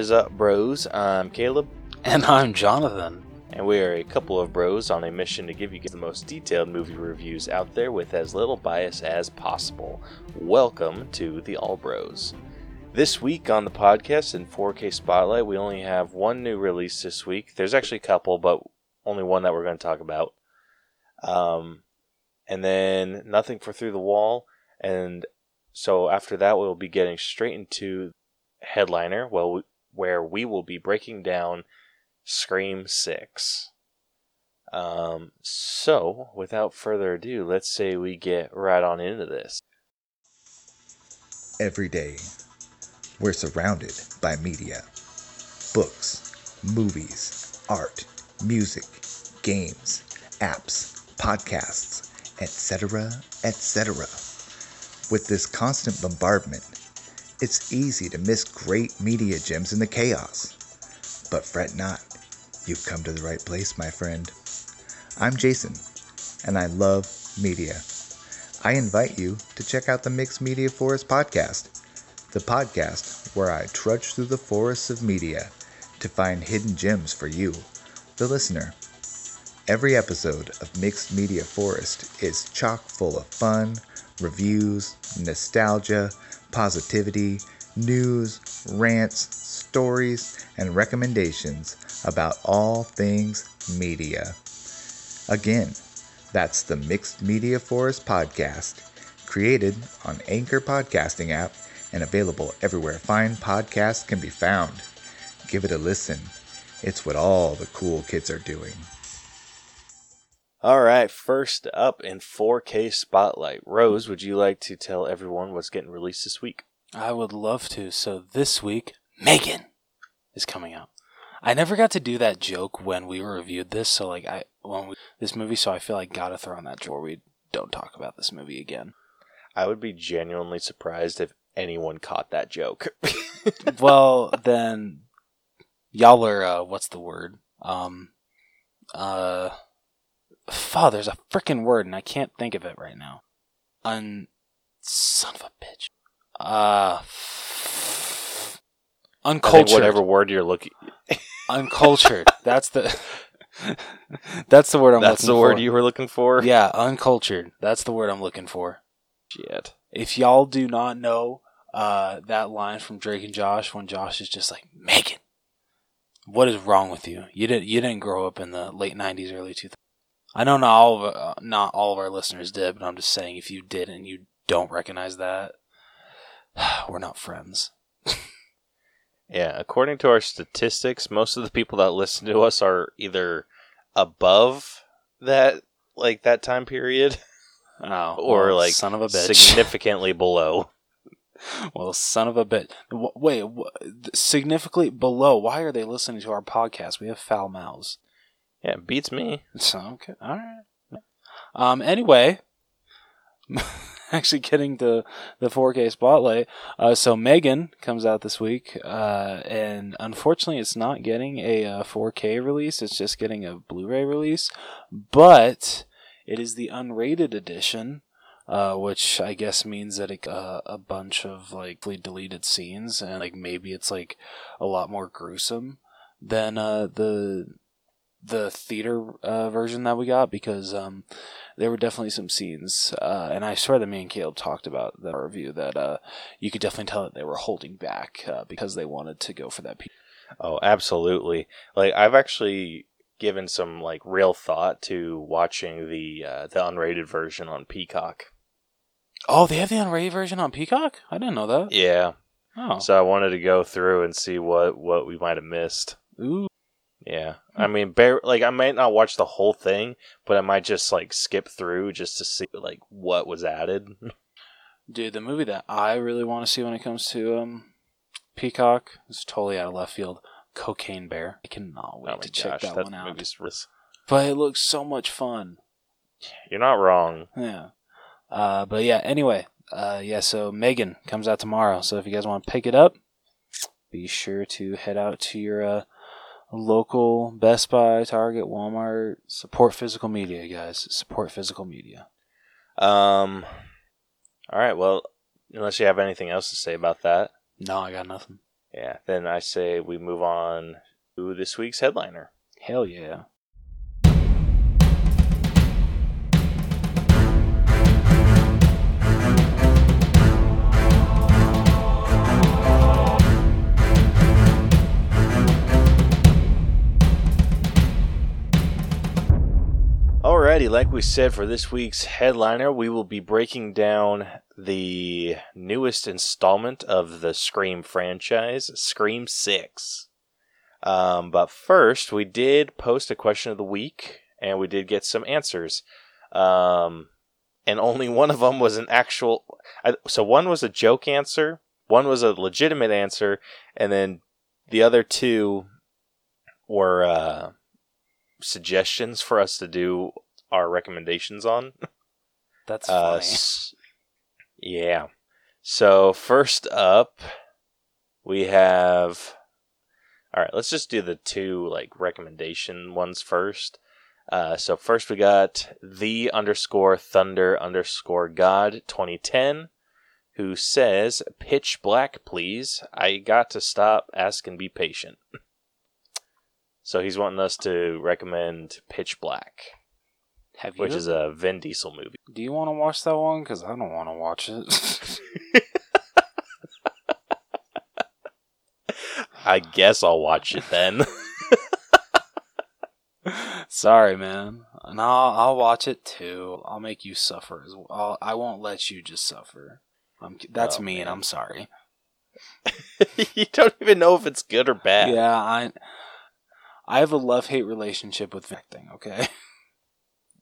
is up, bros? I'm Caleb, And I'm Jonathan. and we are a couple of bros on a mission to give you the most detailed movie reviews out there with as little bias as possible. Welcome to the All Bros. This week on the podcast in 4K Spotlight, we only have one new release this week. There's actually a couple, but only one that we're going to talk about. Um, and then nothing for Through the Wall. And so after that, we'll be getting straight into headliner, well, where we will be breaking down Scream Six. Um, so without further ado, let's say we get right on into this. Every day, we're surrounded by media books, movies, art, music, games, apps, podcasts, etc., etc. With this constant bombardment, it's easy to miss great media gems in the chaos. But fret not, you've come to the right place, my friend. I'm Jason, and I love media. I invite you to check out the Mixed Media Forest podcast, the podcast where I trudge through the forests of media to find hidden gems for you, the listener. Every episode of Mixed Media Forest is chock full of fun, reviews, nostalgia, positivity, news, rants, stories, and recommendations about all things media. Again, that's the Mixed Media Forest podcast, created on Anchor Podcasting app and available everywhere fine podcasts can be found. Give it a listen. It's what all the cool kids are doing. All right, first up in 4K Spotlight, Rose, would you like to tell everyone what's getting released this week? I would love to. So this week, M3GAN is coming out. I never got to do that joke when we reviewed this. So like I when we, this movie, so I feel like gotta throw in that joke. We don't talk about this movie again. I would be genuinely surprised if anyone caught that joke. well, then y'all are uh, what's the word? Um, uh, fuck. There's a freaking word and I can't think of it right now. Un, son of a bitch. Uh, uncultured. whatever word you're looking, uncultured. That's the. that's the word I'm that's looking the word for. you were looking for. Yeah, uncultured. That's the word I'm looking for. Shit. If y'all do not know uh, that line from Drake and Josh when Josh is just like Megan, what is wrong with you? You didn't you didn't grow up in the late '90s, early 2000s. I know not all of uh, not all of our listeners did, but I'm just saying if you did and you don't recognize that, we're not friends. Yeah, according to our statistics, most of the people that listen to us are either above that like that time period Oh, or well, like son of a bitch. significantly below. Well, son of a bit. W- Wait, w- significantly below. Why are they listening to our podcast? We have foul mouths. Yeah, it beats me. So okay, all right. Um. Anyway, actually getting to the 4K spotlight. Uh, so M3GAN comes out this week, uh, and unfortunately, it's not getting a uh, 4K release. It's just getting a Blu-ray release, but it is the unrated edition. Uh, which I guess means that it, uh, a bunch of like deleted scenes and like maybe it's like a lot more gruesome than uh, the the theater uh, version that we got because um, there were definitely some scenes, uh, and I swear that me and Caleb talked about the review that uh, you could definitely tell that they were holding back uh, because they wanted to go for that. P- Oh, absolutely. Like I've actually given some like real thought to watching the uh, the unrated version on Peacock. oh, they have the unrated version on Peacock. I didn't know that. Yeah. Oh, So I wanted to go through and see what what we might have missed. ooh, Yeah. I mean, bare, like I might not watch the whole thing, but I might just like skip through just to see like what was added. dude, the movie that I really want to see when it comes to um, Peacock is totally out of left field. Cocaine Bear. I cannot wait oh to check that, that one out. movie's ris- But it looks so much fun. You're not wrong. Yeah. Uh, but yeah, anyway, uh, yeah, so M3GAN comes out tomorrow. So if you guys want to pick it up, be sure to head out to your uh, local Best Buy, Target, Walmart. Support physical media, guys. Support physical media. Um. All right. Well, unless you have anything else to say about that, No, I got nothing. Yeah. Then I say we move on to this week's headliner. Hell yeah. Like we said for this week's headliner, we will be breaking down the newest installment of the Scream franchise, Scream 6. Um, but first, we did post a question of the week, and we did get some answers. Um, and only one of them was an actual. I, so one was a joke answer, one was a legitimate answer, and then the other two were uh, suggestions for us to do our recommendations on. That's Uh, funny. s- yeah. So first up, we have. All right, let's just do the two like recommendation ones first. Uh, so first we got the underscore thunder underscore god 2010, who says pitch black please. I got to stop, ask, and be patient. so he's wanting us to recommend pitch black, Have you? which is a Vin Diesel movie. Do you want to watch that one? Because I don't want to watch it. I guess I'll watch it then. Sorry, man. No, I'll watch it too. I'll make you suffer as well. I'll, I won't let you just suffer. I'm, that's Oh, mean. man. I'm sorry. you don't even know if it's good or bad. Yeah, I I have a love hate relationship with acting. Okay,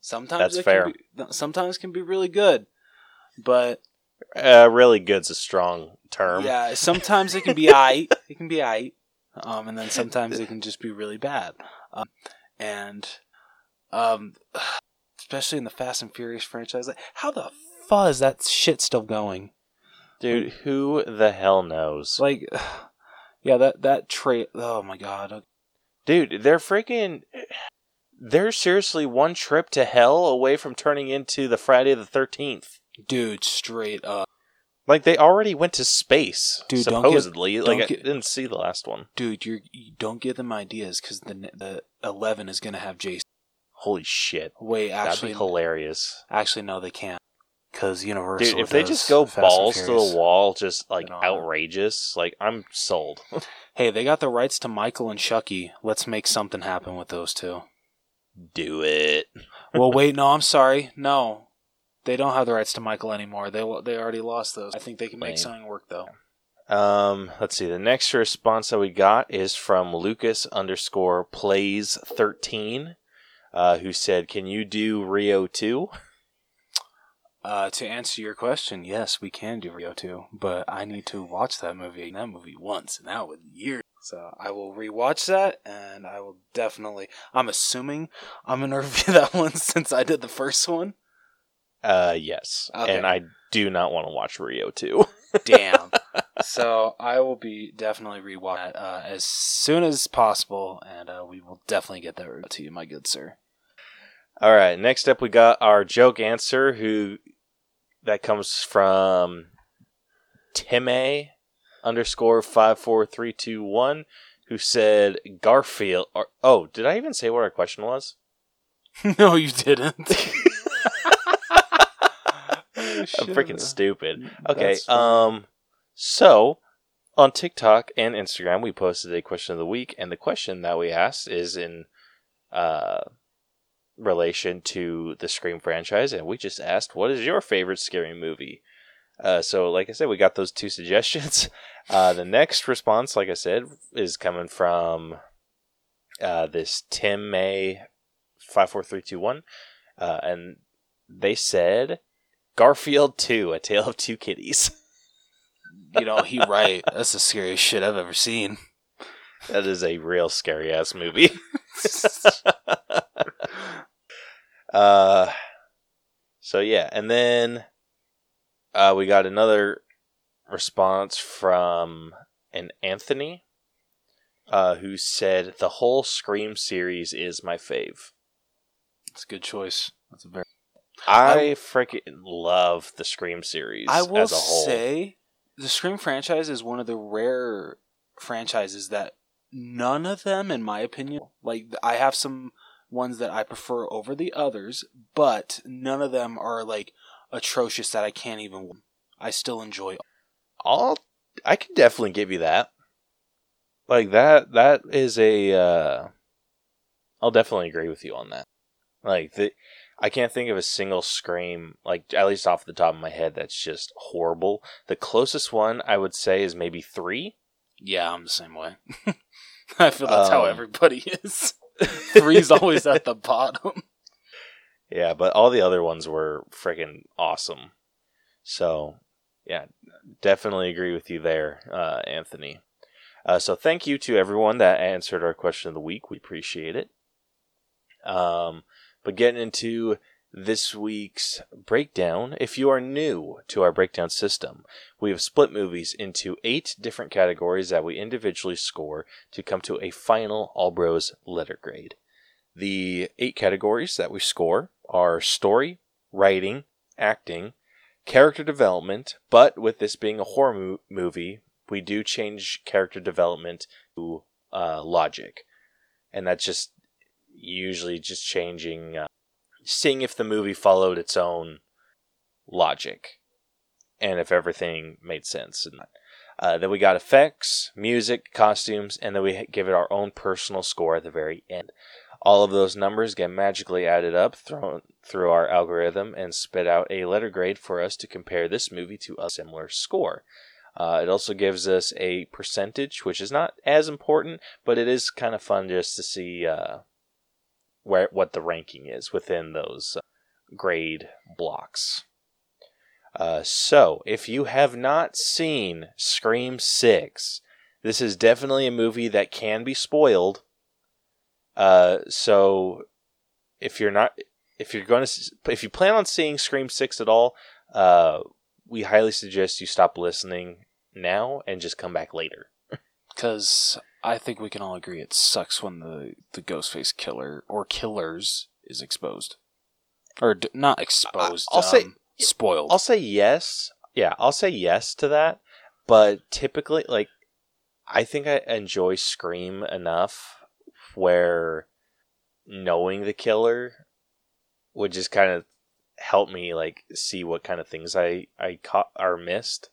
sometimes That's it fair. Can be, sometimes can be really good, but Uh, really good's a strong term. yeah, sometimes it can be I. It can be I, um, and then sometimes it can just be really bad. Um, and um, especially in the Fast and Furious franchise, like how the fuck is that shit still going? Dude, who the hell knows? Like, yeah, that that trait. Oh my god. Dude, they're freaking. They're seriously one trip to hell away from turning into the Friday the 13th. Dude, straight up. Like, they already went to space, Dude, don't get- supposedly. like, don't I get- didn't see the last one. Dude, you're, you don't give them ideas because the the eleven is gonna have Jason. Holy shit. Wait, actually That'd be hilarious. actually, no, they can't because Universal. Dude, if they just go balls to the wall, just like They don't know. outrageous, like I'm sold. Hey, they got the rights to Michael and Chucky. Let's make something happen with those two. Do it. well, wait, no, I'm sorry, no, they don't have the rights to Michael anymore. They they already lost those. I think they can make Lame. something work though. Um, let's see. The next response that we got is from Lucas underscore plays thirteen, uh, who said, "Can you do Rio 2? Uh, to answer your question, yes, we can do Rio 2, but I need to watch that movie, that movie once, and that was years. So I will rewatch that, and I will definitely. I'm assuming I'm gonna review that one since I did the first one. Uh, yes. Okay. And I do not want to watch Rio 2. Damn. so I will be definitely rewatch that uh, as soon as possible, and uh, we will definitely get that to you, my good sir. All right. Next up, we got our joke answer, who that comes from Time underscore five four three two one, who said Garfield. Or, oh, did I even say what our question was? no, you didn't. I'm freaking stupid. Okay. Um. So on TikTok and Instagram, we posted a question of the week, and the question that we asked is in uh relation to the Scream franchise, and we just asked, "What is your favorite scary movie?" Uh, so, like I said, we got those two suggestions. Uh, the next response, like I said, is coming from uh, this Tim May five four three two one, uh, and they said Garfield Two: A Tale of Two Kitties. you know, he right. That's the scariest shit I've ever seen. That is a real scary ass movie. uh, so yeah, and then uh, we got another response from an Anthony, uh, who said the whole Scream series is my fave. It's a good choice. That's a very. I freaking love the Scream series I will as a whole. say the Scream franchise is one of the rare franchises that none of them, in my opinion, like I have some ones that I prefer over the others, but none of them are like atrocious that I can't even. I still enjoy. I'll I can definitely give you that. Like that that is a uh I'll definitely agree with you on that. Like the I can't think of a single scream like at least off the top of my head that's just horrible. The closest one I would say is maybe 3. Yeah, I'm the same way. I feel that's how Um, everybody is. Three's always at the bottom. Yeah, but all the other ones were freaking awesome. So, yeah, definitely agree with you there, uh, Anthony. Uh, so, thank you to everyone that answered our question of the week. We appreciate it. Um, but getting into this week's breakdown, if you are new to our breakdown system, we have split movies into eight different categories that we individually score to come to a final All Bros letter grade. The eight categories that we score are story, writing, acting, character development, but with this being a horror mo- movie, we do change character development to uh, logic. And that's just usually just changing, uh, seeing if the movie followed its own logic and if everything made sense. And uh, then we got effects, music, costumes, and then we give it our own personal score at the very end. All of those numbers get magically added up, thrown through our algorithm, and spit out a letter grade for us to compare this movie to a similar score. Uh, it also gives us a percentage, which is not as important, but it is kind of fun just to see uh, where what the ranking is within those uh, grade blocks. Uh, so, if you have not seen Scream 6, this is definitely a movie that can be spoiled. Uh, so, if you're not, if you're going to, if you plan on seeing Scream 6 at all, uh, we highly suggest you stop listening now and just come back later. Because I think we can all agree it sucks when the, the Ghostface killer or killers is exposed. Or d- not exposed. I'll say- um, spoiled. I'll say yes. Yeah, I'll say yes to that. But typically, like, I think I enjoy Scream enough where knowing the killer would just kind of help me like see what kind of things I I caught or missed.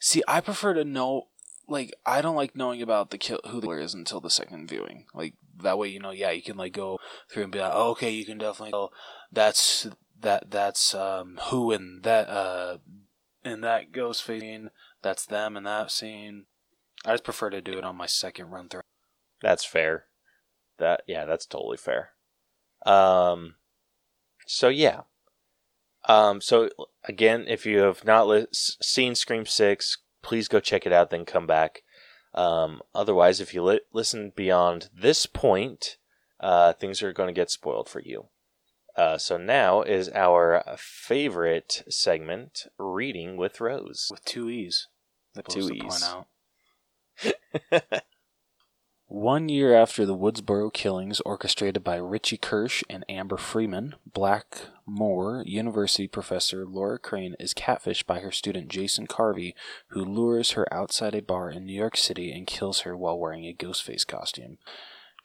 See, I prefer to know. Like, I don't like knowing about the kill who the killer is until the second viewing. Like that way, you know, yeah, you can like go through and be like, oh, okay, you can definitely tell that's that that's um who in that uh in that ghost scene. That's them in that scene. I just prefer to do it on my second run through. That's fair. That yeah, that's totally fair. Um, so yeah. Um, so again, if you have not li- seen Scream Six, please go check it out. Then come back. Um, otherwise, if you li- listen beyond this point, uh, things are going to get spoiled for you. Uh, so now is our favorite segment, reading with Rose. with two e's. That Two E's. One year after the Woodsboro killings orchestrated by Richie Kirsch and Amber Freeman, Blackmore University professor Laura Crane is catfished by her student Jason Carvey, who lures her outside a bar in New York City and kills her while wearing a Ghostface costume.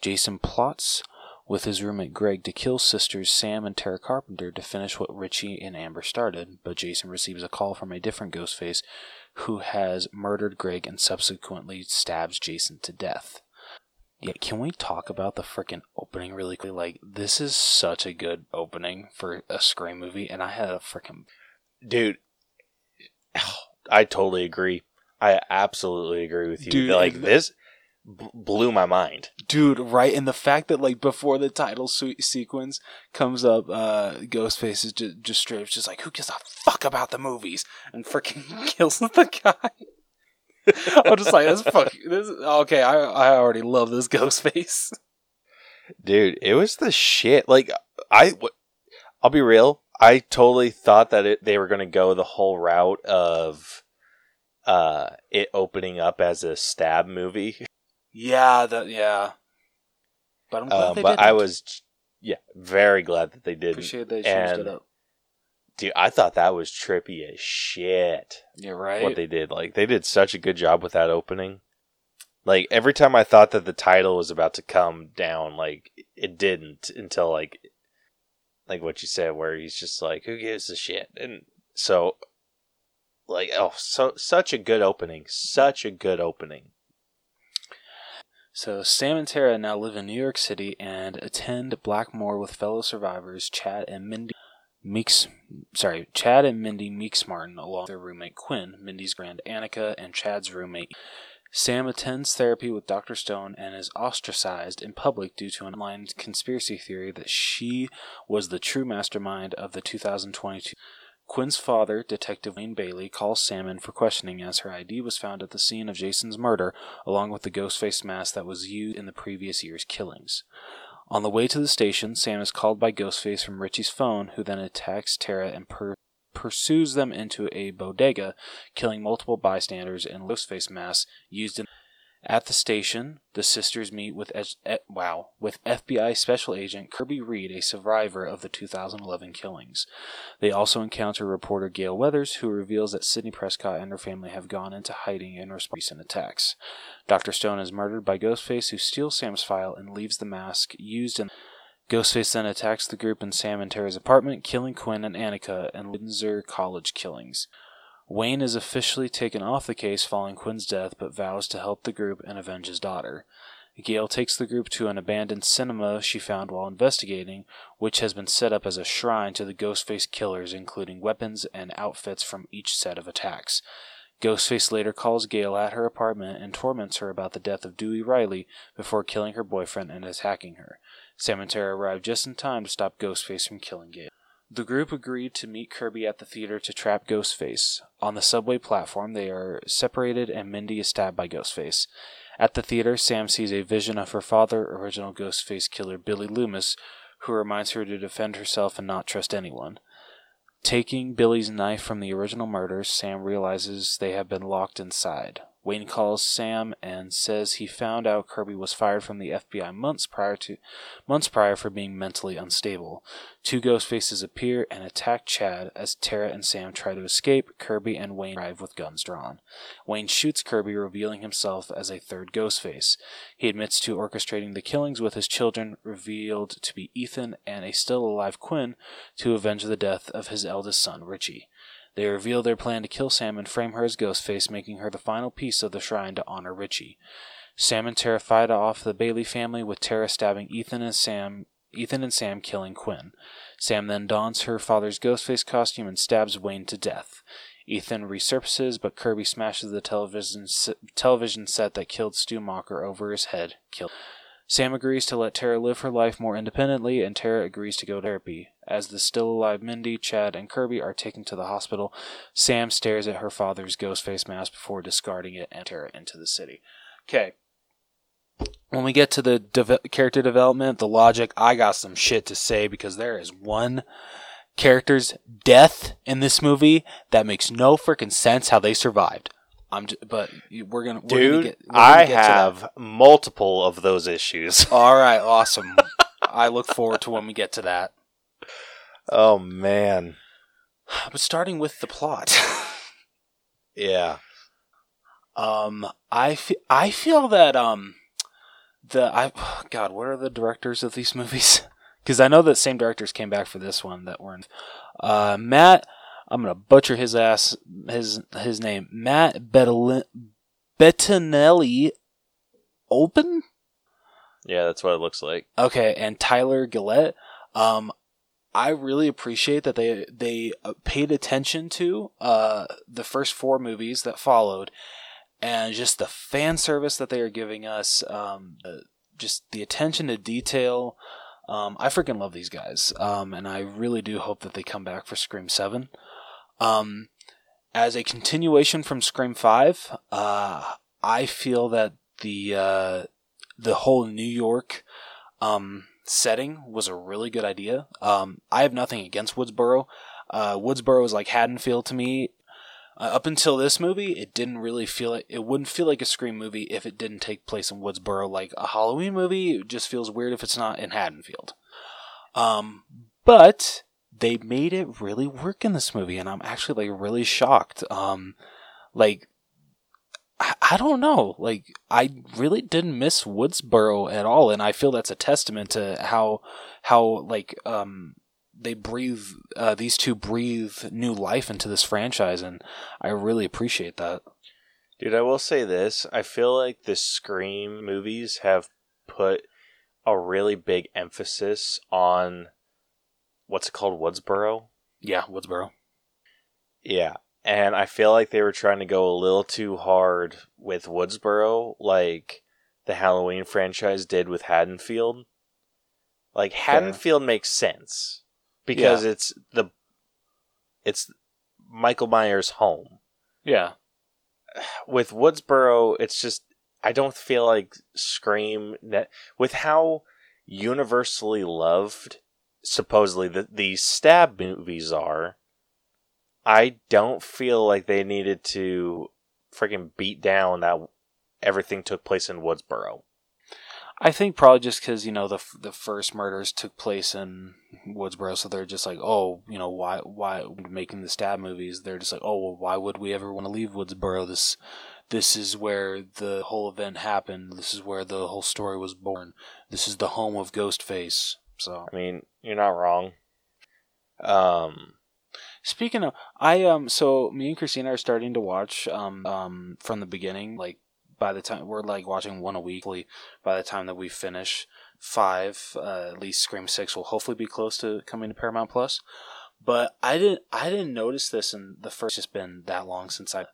Jason plots with his roommate Greg to kill sisters Sam and Tara Carpenter to finish what Richie and Amber started, but Jason receives a call from a different Ghostface who has murdered Greg and subsequently stabs Jason to death. Yeah, can we talk about the freaking opening really quickly? Like, this is such a good opening for a Scream movie, and I had a freaking. dude i totally agree i absolutely agree with you Dude, like this b- blew my mind Dude, right? And the fact that, like, before the title se- sequence comes up, uh, Ghostface is just, just straight up just like, who gives a fuck about the movies? And freaking kills the guy. I'm just like, this fuck. This, okay, I, I already love this Ghostface. dude it was the shit like i w- i'll be real i totally thought that it, they were going to go the whole route of uh it opening up as a stab movie Yeah, that, yeah. But I'm glad uh, they but didn't. i was yeah very glad that they didn't Appreciate they changed and- it up. Dude i thought that was trippy as shit Yeah, right. what they did like they did such a good job with that opening Like every time I thought that the title was about to come down, like it didn't until like like what you said, where he's just like, "Who gives a shit?" And so, like, oh, so such a good opening, such a good opening. So Sam and Tara now live in New York City and attend Blackmore with fellow survivors Chad and Mindy Meeks. Sorry, Chad and Mindy Meeks Martin, along with their roommate Quinn, Mindy's grand Anika, and Chad's roommate. Sam attends therapy with Dr. Stone and is ostracized in public due to an online conspiracy theory that she was the true mastermind of the 2022 Quinn's father, Detective Wayne Bailey, calls Sam in for questioning as her ID was found at the scene of Jason's murder, along with the ghost face mask that was used in the previous year's killings. On the way to the station, Sam is called by Ghostface from Richie's phone, who then attacks Tara and per- pursues them into a bodega, killing multiple bystanders in Ghostface masks used in at the station, the sisters meet with wow with FBI Special Agent Kirby Reed, a survivor of the 2011 killings. They also encounter reporter Gale Weathers, who reveals that Sidney Prescott and her family have gone into hiding in response to recent attacks. Dr. Stone is murdered by Ghostface, who steals Sam's file and leaves the mask used in. Ghostface then attacks the group in Sam and Tara's apartment, killing Quinn and Anika and Windsor College killings. Wayne is officially taken off the case following Quinn's death, but vows to help the group and avenge his daughter. Gale takes the group to an abandoned cinema she found while investigating, which has been set up as a shrine to the Ghostface killers, including weapons and outfits from each set of attacks. Ghostface later calls Gale at her apartment and torments her about the death of Dewey Riley before killing her boyfriend and attacking her. Sam and Tara arrive just in time to stop Ghostface from killing Gale. The group agreed to meet Kirby at the theater to trap Ghostface. On the subway platform, they are separated and Mindy is stabbed by Ghostface. At the theater, Sam sees a vision of her father, original Ghostface killer Billy Loomis, who reminds her to defend herself and not trust anyone. Taking Billy's knife from the original murder, Sam realizes they have been locked inside. Wayne calls Sam and says he found out Kirby was fired from the FBI months prior to months prior for being mentally unstable. Two ghost faces appear and attack Chad as Tara and Sam try to escape. Kirby and Wayne arrive with guns drawn. Wayne shoots Kirby, revealing himself as a third ghost face. He admits to orchestrating the killings with his children, revealed to be Ethan and a still alive Quinn, to avenge the death of his eldest son, Richie. They reveal their plan to kill Sam and frame her as Ghostface, making her the final piece of the shrine to honor Richie. Sam and Tara fight off the Bailey family, with Tara stabbing Ethan and Sam. Ethan and Sam killing Quinn. Sam then dons her father's Ghostface costume and stabs Wayne to death. Ethan resurfaces, but Kirby smashes the television television set that killed Stu Macher over his head. Kill. Sam agrees to let Tara live her life more independently, and Tara agrees to go to therapy. As the still alive Mindy, Chad, and Kirby are taken to the hospital, Sam stares at her father's ghost face mask before discarding it and Tara into the city. Okay. When we get to the de- character development, the logic, I got some shit to say because there is one character's death in this movie that makes no freaking sense how they survived. I'm, just, but we're gonna, we're dude. Gonna get, gonna I have multiple of those issues. All right, awesome. I look forward to when we get to that. Oh man. But starting with the plot. yeah. Um I fe- I feel that um the I god, what are the directors of these movies? Cuz I know that same directors came back for this one that were in uh Matt I'm going to butcher his ass his his name. Matt Bettinelli Open? Yeah, that's what it looks like. Okay, and Tyler Gillett. Um, I really appreciate that they they uh, paid attention to uh, the first four movies that followed, and just the fan service that they are giving us. Um, just the attention to detail. Um, I freaking love these guys, um, and I really do hope that they come back for Scream Seven. Um, as a continuation from Scream Five, uh, I feel that the uh, the whole New York um, setting was a really good idea. Um, I have nothing against Woodsboro. Uh, Woodsboro is like Haddonfield to me. Uh, up until this movie, it didn't really feel like it wouldn't feel like a Scream movie if it didn't take place in Woodsboro. Like a Halloween movie, it just feels weird if it's not in Haddonfield. Um, but they made it really work in this movie, and I'm actually like really shocked. Um, like I, I don't know. Like I really didn't miss Woodsboro at all, and I feel that's a testament to how how like um they breathe uh, these two breathe new life into this franchise, and I really appreciate that. Dude, I will say this. I feel like the Scream movies have put a really big emphasis on what's it called, Woodsboro? Yeah, Woodsboro. Yeah. And I feel like they were trying to go a little too hard with Woodsboro, like the Halloween franchise did with Haddonfield. Like Haddonfield makes sense because it's the it's Michael Myers' home. Yeah, With Woodsboro, it's just I don't feel like Scream that with how universally loved supposedly the the stab movies are. I don't feel like they needed to freaking beat down that everything took place in Woodsboro. I think probably just because you know the the first murders took place in Woodsboro, so they're just like, oh, you know, why why making the stab movies? They're just like, oh, well, why would we ever want to leave Woodsboro? This this is where the whole event happened. This is where the whole story was born. This is the home of Ghostface. So I mean, you're not wrong. Um, Speaking of, I um, so me and Christina are starting to watch um um from the beginning. Like by the time we're like watching one a weekly. By the time that we finish five, uh, at least Scream Six will hopefully be close to coming to Paramount Plus. But I didn't I didn't notice this, and the first just been that long since I.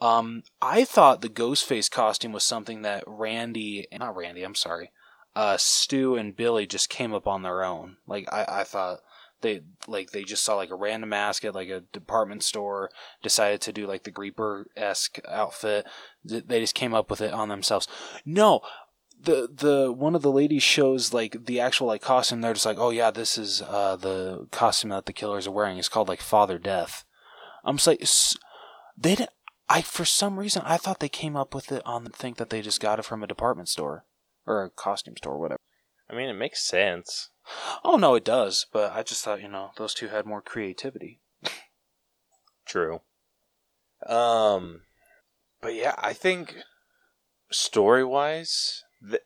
Um, I thought the Ghostface costume was something that Randy, not Randy, I'm sorry, uh, Stu and Billy just came up on their own. Like I, I thought they like they just saw like a random mask at like a department store decided to do like the Reaper esque outfit. They just came up with it on themselves. No, the the one of the ladies shows like the actual like costume. They're just like, oh yeah, this is uh the costume that the killers are wearing. It's called like Father Death. I'm just like they didn't. I for some reason I thought they came up with it on the think that they just got it from a department store or a costume store, whatever. I mean, it makes sense. Oh no, it does. But I just thought you know those two had more creativity. True. Um, but yeah, I think story wise, th-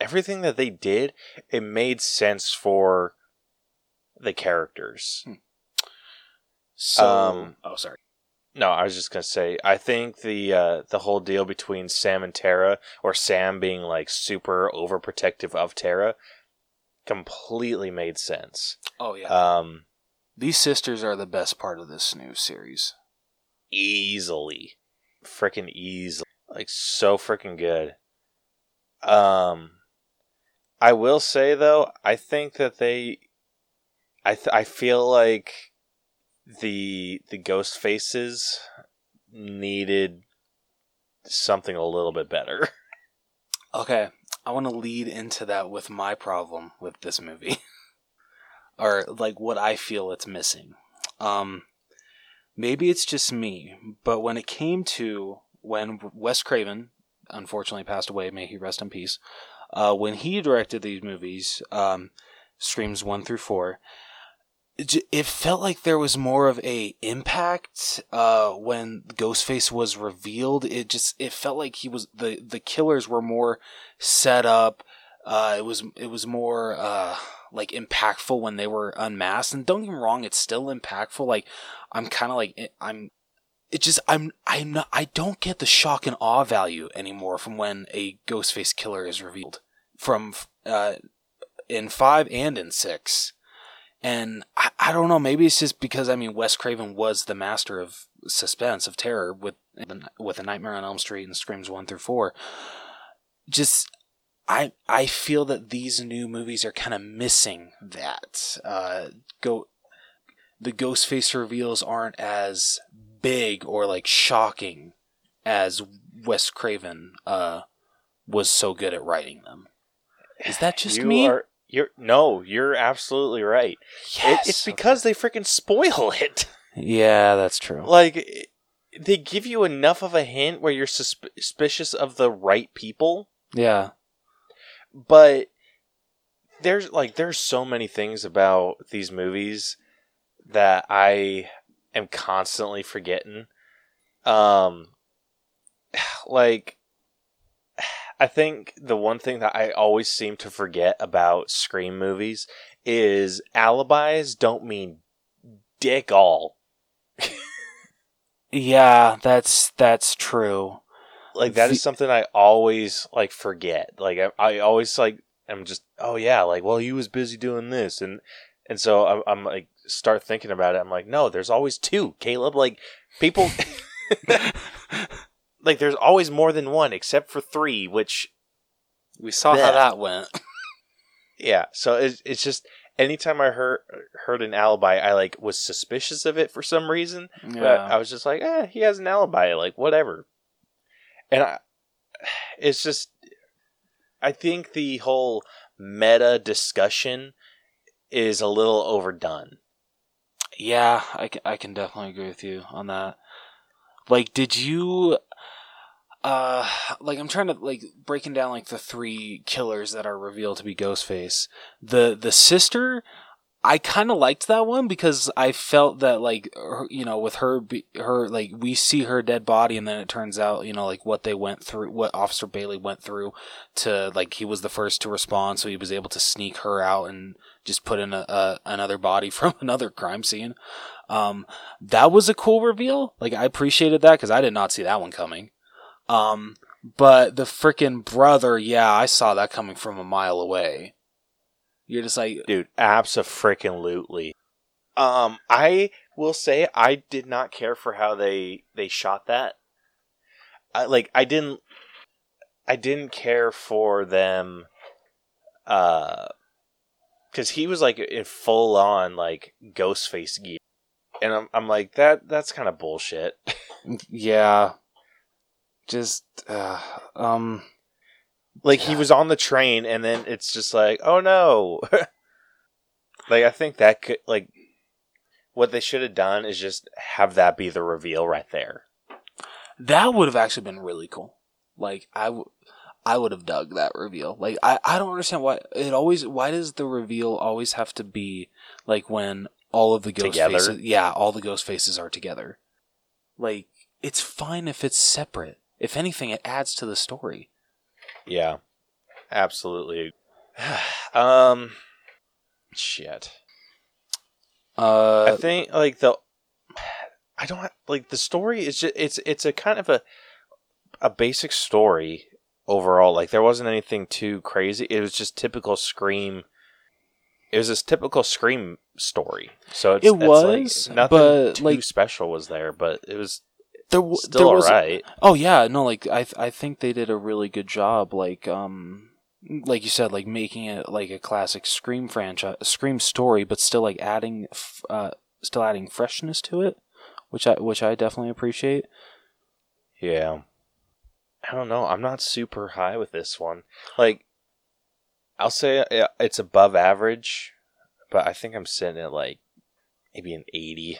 everything that they did, it made sense for the characters. So, Um, oh sorry. No, I was just gonna say, I think the uh, the whole deal between Sam and Tara, or Sam being like super overprotective of Tara, completely made sense. Oh yeah. Um, These sisters are the best part of this new series. easily, freaking easily, like so freaking good. Um, I will say though, I think that they, I th- I feel like the the ghost faces needed something a little bit better. Okay, I want to lead into that with my problem with this movie, or like what I feel it's missing. Um, maybe it's just me, but when it came to when Wes Craven unfortunately passed away, may he rest in peace. Uh, when he directed these movies, um, Screams one through four, it, felt like there was more of a impact uh, when Ghostface was revealed. It just it felt like he was the the killers were more set up. Uh, it was it was more uh, like impactful when they were unmasked. And don't get me wrong, it's still impactful. Like I'm kind of like it- I'm. It just I'm I'm not I don't get the shock and awe value anymore from when a Ghostface killer is revealed from uh, in five and in six. And I, I don't know, maybe it's just because I mean Wes Craven was the master of suspense of terror with with a Nightmare on Elm Street and Screams one through four. Just I I feel that these new movies are kind of missing that. Uh, go the Ghostface reveals aren't as big or like shocking as Wes Craven uh, was so good at writing them. Is that just you me? Are, you're no, you're absolutely right. It, Yes, it's because they freaking spoil it. Yeah, that's true. Like they give you enough of a hint where you're susp- suspicious of the right people, Yeah. but there's like there's so many things about these movies that I am constantly forgetting. Um like I think the one thing that I always seem to forget about Scream movies is alibis don't mean dick all. Yeah, that's that's true. Like that The- is something I always like forget. Like I, I always like I'm just oh yeah, like well he was busy doing this and and so I'm, I'm like start thinking about it. I'm like no, there's always two, Caleb. Like people like there's always more than one except for three, which We saw Yeah. how that went. yeah. So it's it's just anytime I heard heard an alibi, I like was suspicious of it for some reason. But I was just like, eh, he has an alibi, like whatever. And I, it's just, I think the whole meta discussion is a little overdone. Yeah, I can, I can definitely agree with you on that. Like, did you, uh, like I'm trying to like breaking down like the three killers that are revealed to be Ghostface. The the sister, I kind of liked that one because I felt that like her, you know with her her like we see her dead body and then it turns out you know like what they went through, what Officer Bailey went through to like he was the first to respond, so he was able to sneak her out and just put in a, a another body from another crime scene. Um, that was a cool reveal. Like I appreciated that because I did not see that one coming. Um, but the freaking brother, yeah, I saw that coming from a mile away. You're just like, Dude, abso-freaking-lutely. Um, I will say I did not care for how they they shot that. I like I didn't I didn't care for them uh cuz he was like in full on like ghost face gear. And I'm I'm like that that's kind of bullshit. yeah, just, uh, um, like he was on the train and then it's just like, "Oh no." like I think that could like what they should have done is just have that be the reveal right there. that would have actually been really cool. Like I, w- I would have dug that reveal. Like I, I don't understand why it always. Why does the reveal always have to be like when all of the ghost Together? faces? Yeah, all the ghost faces are together. Like it's fine if it's separate. If anything, it adds to the story. Yeah. Absolutely. um shit. Uh, I think like the I don't like the story is just it's it's a kind of a a basic story overall. Like there wasn't anything too crazy. It was just typical scream. It was this typical scream story. So it's, It was, like, nothing but, too like- special was there, but it was there, w- still there was alright. Oh yeah, no, like I th- I think they did a really good job. Like um, like you said, like making it like a classic Scream franchise, Scream story, but still like adding, f- uh, still adding freshness to it, which I which I definitely appreciate. Yeah. I don't know. I'm not super high with this one. Like, I'll say uh, it's above average, but I think I'm sitting at like maybe an 80.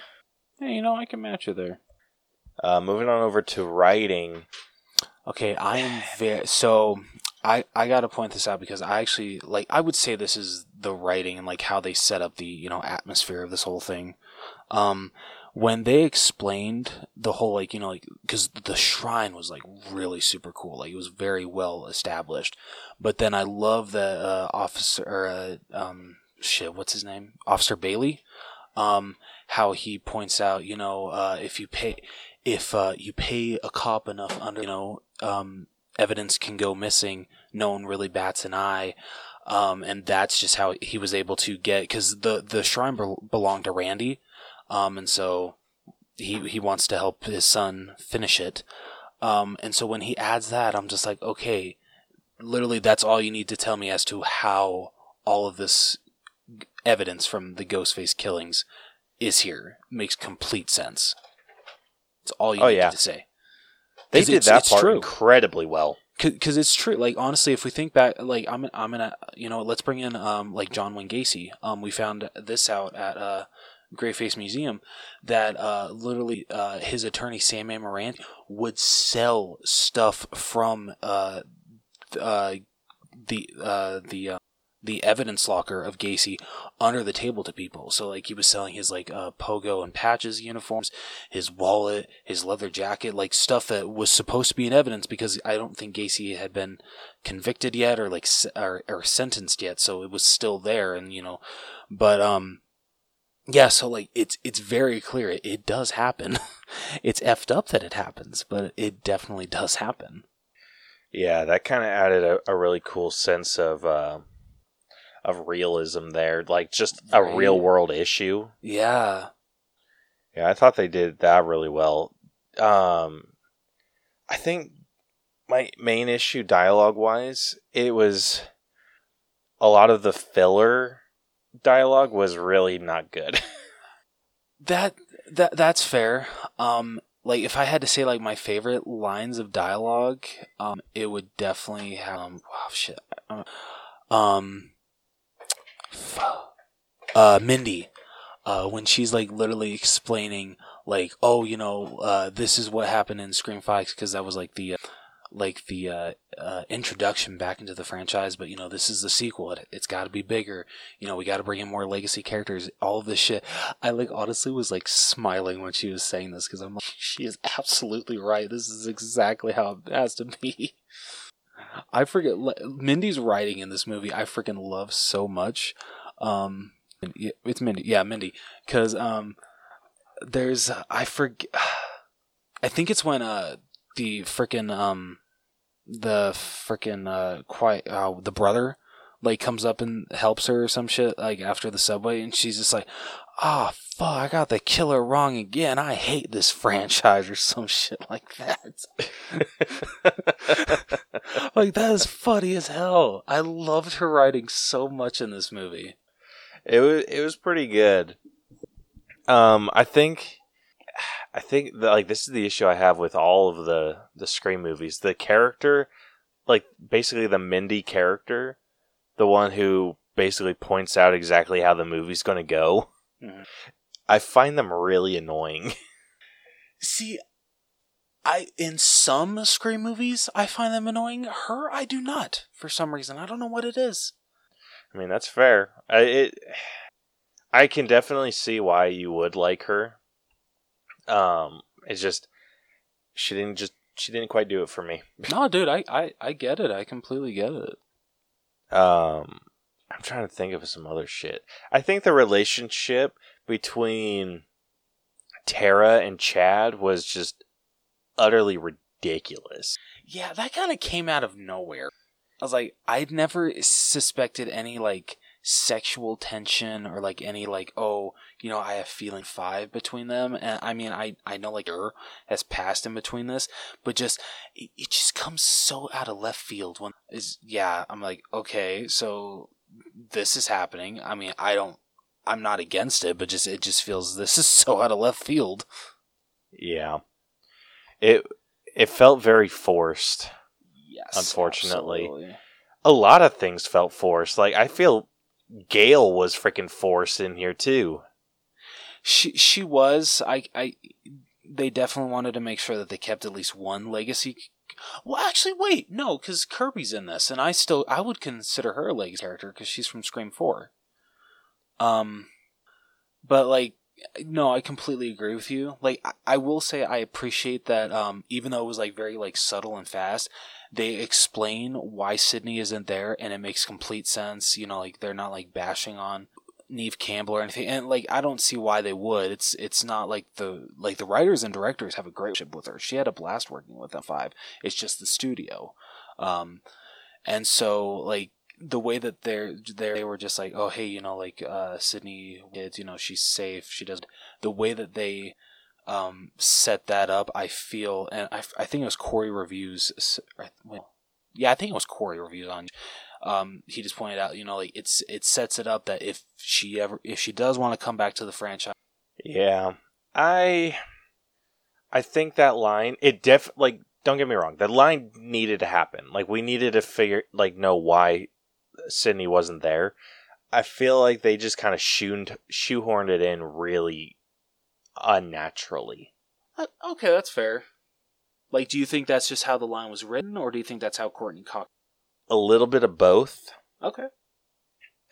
Hey, you know, I can match you there. Uh, moving on over to writing. Okay, I am very so. I I gotta point this out because I actually like. I would say this is the writing and like how they set up the you know atmosphere of this whole thing. Um, when they explained the whole like you know like because the shrine was like really super cool. Like it was very well established. But then I love that uh, officer or uh, um shit. What's his name? Officer Bailey. Um, how he points out, you know, uh, if you pay, if uh, you pay a cop enough under, you know, um, evidence can go missing. No one really bats an eye, um, and that's just how he was able to get because the the shrine be- belonged to Randy, um, and so he he wants to help his son finish it. Um, and so when he adds that, I'm just like, okay, literally, that's all you need to tell me as to how all of this evidence from the Ghostface killings is here. Makes complete sense. It's all you Oh, need yeah. to say. They did it's- that it's part true. incredibly well. because it's true. Like honestly, if we think back, like I'm I'm gonna you know let's bring in um like John Wayne Gacy. Um, we found this out at uh Grayface Museum that uh literally uh his attorney Sam Amirante would sell stuff from uh uh the uh the uh, the evidence locker of Gacy under the table to people. So like he was selling his like uh, pogo and patches uniforms, his wallet, his leather jacket, like stuff that was supposed to be in evidence because I don't think Gacy had been convicted yet or like or, or sentenced yet, so it was still there. And you know, but um, yeah. So like it's it's very clear it, it does happen. it's effed up that it happens, but it definitely does happen. Yeah, that kind of added a, a, really cool sense of uh, of realism there, like just a right. real world issue. Yeah. Yeah, I thought they did that really well. Um I think my main issue dialogue wise, it was a lot of the filler dialogue was really not good. that that that's fair. Um like if I had to say like my favorite lines of dialogue, um it would definitely have um wow shit. Um uh, Mindy, uh, when she's like literally explaining like, oh, you know, uh, this is what happened in Scream Five because that was like the uh, like the uh, uh, introduction back into the franchise. But you know, this is the sequel. It, has got to be bigger. You know, we got to bring in more legacy characters. All of this shit. I like honestly was like smiling when she was saying this because I'm like, she is absolutely right. This is exactly how it has to be. I forget Mindy's writing in this movie. I freaking love so much. Um, it's Mindy. Yeah, Mindy. Because um, there's I forget. I think it's when uh the freaking um the freaking uh quiet uh the brother like comes up and helps her or some shit like after the subway and she's just like ah oh, fuck I got the killer wrong again. I hate this franchise or some shit like that. Like that is funny as hell. I loved her writing so much in this movie. It was it was pretty good. Um I think I think that, like this is the issue I have with all of the the Scream movies. The character like basically the Mindy character the one who basically points out exactly how the movie's going to go. Mm-hmm. I find them really annoying. See, I in some Scream movies I find them annoying. Her, I do not for some reason. I don't know what it is. I mean, that's fair. I it, I can definitely see why you would like her. Um, it's just she didn't just she didn't quite do it for me. no, dude, I, I I get it. I completely get it. Um, I'm trying to think of some other shit. I think the relationship between Tara and Chad was just utterly ridiculous. Yeah, that kind of came out of nowhere. I was like, I'd never suspected any like sexual tension or like any like oh you know i have feeling five between them and i mean i i know like er has passed in between this but just it, it just comes so out of left field when is yeah i'm like okay so this is happening i mean i don't i'm not against it but just it just feels this is so out of left field yeah it it felt very forced yes unfortunately absolutely. a lot of things felt forced like i feel Gale was freaking forced in here too. She she was. I I they definitely wanted to make sure that they kept at least one legacy. Well, actually, wait, no, because Kirby's in this, and I still I would consider her a legacy character because she's from Scream Four. Um, but like, no, I completely agree with you. Like, I, I will say I appreciate that. Um, even though it was like very like subtle and fast, they explain why Sidney isn't there, and it makes complete sense. You know, like they're not like bashing on Neve Campbell or anything, and like I don't see why they would. It's it's not like the like the writers and directors have a great relationship with her. She had a blast working with them five. It's just the studio, um, and so like the way that they're they were just like, oh hey, you know, like uh, Sidney kids, you know, she's safe. She does the way that they um, set that up, I feel, and I, I think it was Corey reviews. Yeah, I think it was Corey reviews on. Um, he just pointed out, you know, like it's it sets it up that if she ever if she does want to come back to the franchise, yeah, I I think that line it def like don't get me wrong, that line needed to happen. Like we needed to figure like know why Sidney wasn't there. I feel like they just kind of shoehorned it in really unnaturally. Uh, okay, that's fair. Like, do you think that's just how the line was written, or do you think that's how Courteney Cox? A little bit of both. Okay.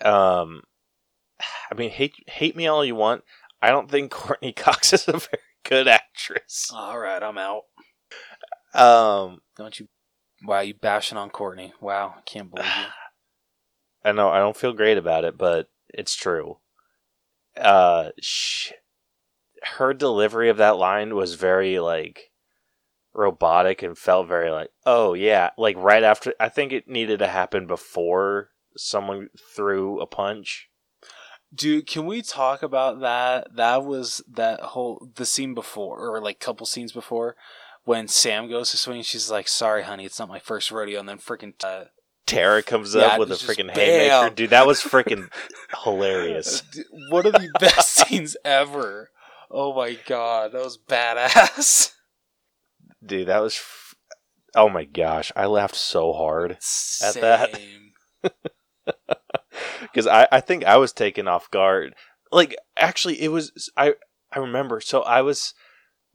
Um, I mean, hate hate me all you want. I don't think Courteney Cox is a very good actress. All right, I'm out. Um, Don't you? Wow, you bashing on Courteney? Wow, I can't believe you. I know I don't feel great about it, but it's true. Uh, sh- her delivery of that line was very like robotic and felt very like, oh yeah, like right after. I think it needed to happen before someone threw a punch. Dude, can we talk about that? That was that whole the scene before, or like couple scenes before, when Sam goes to swing. She's like, "Sorry, honey, it's not my first rodeo," and then freaking uh, Tara comes Yeah, up with a freaking haymaker. Dude, that was freaking hilarious. One of the best scenes ever. Oh my god, that was badass. Dude, that was. F- oh my gosh, I laughed so hard At that. Because I, I think I was taken off guard. Like actually, it was I I remember. So I was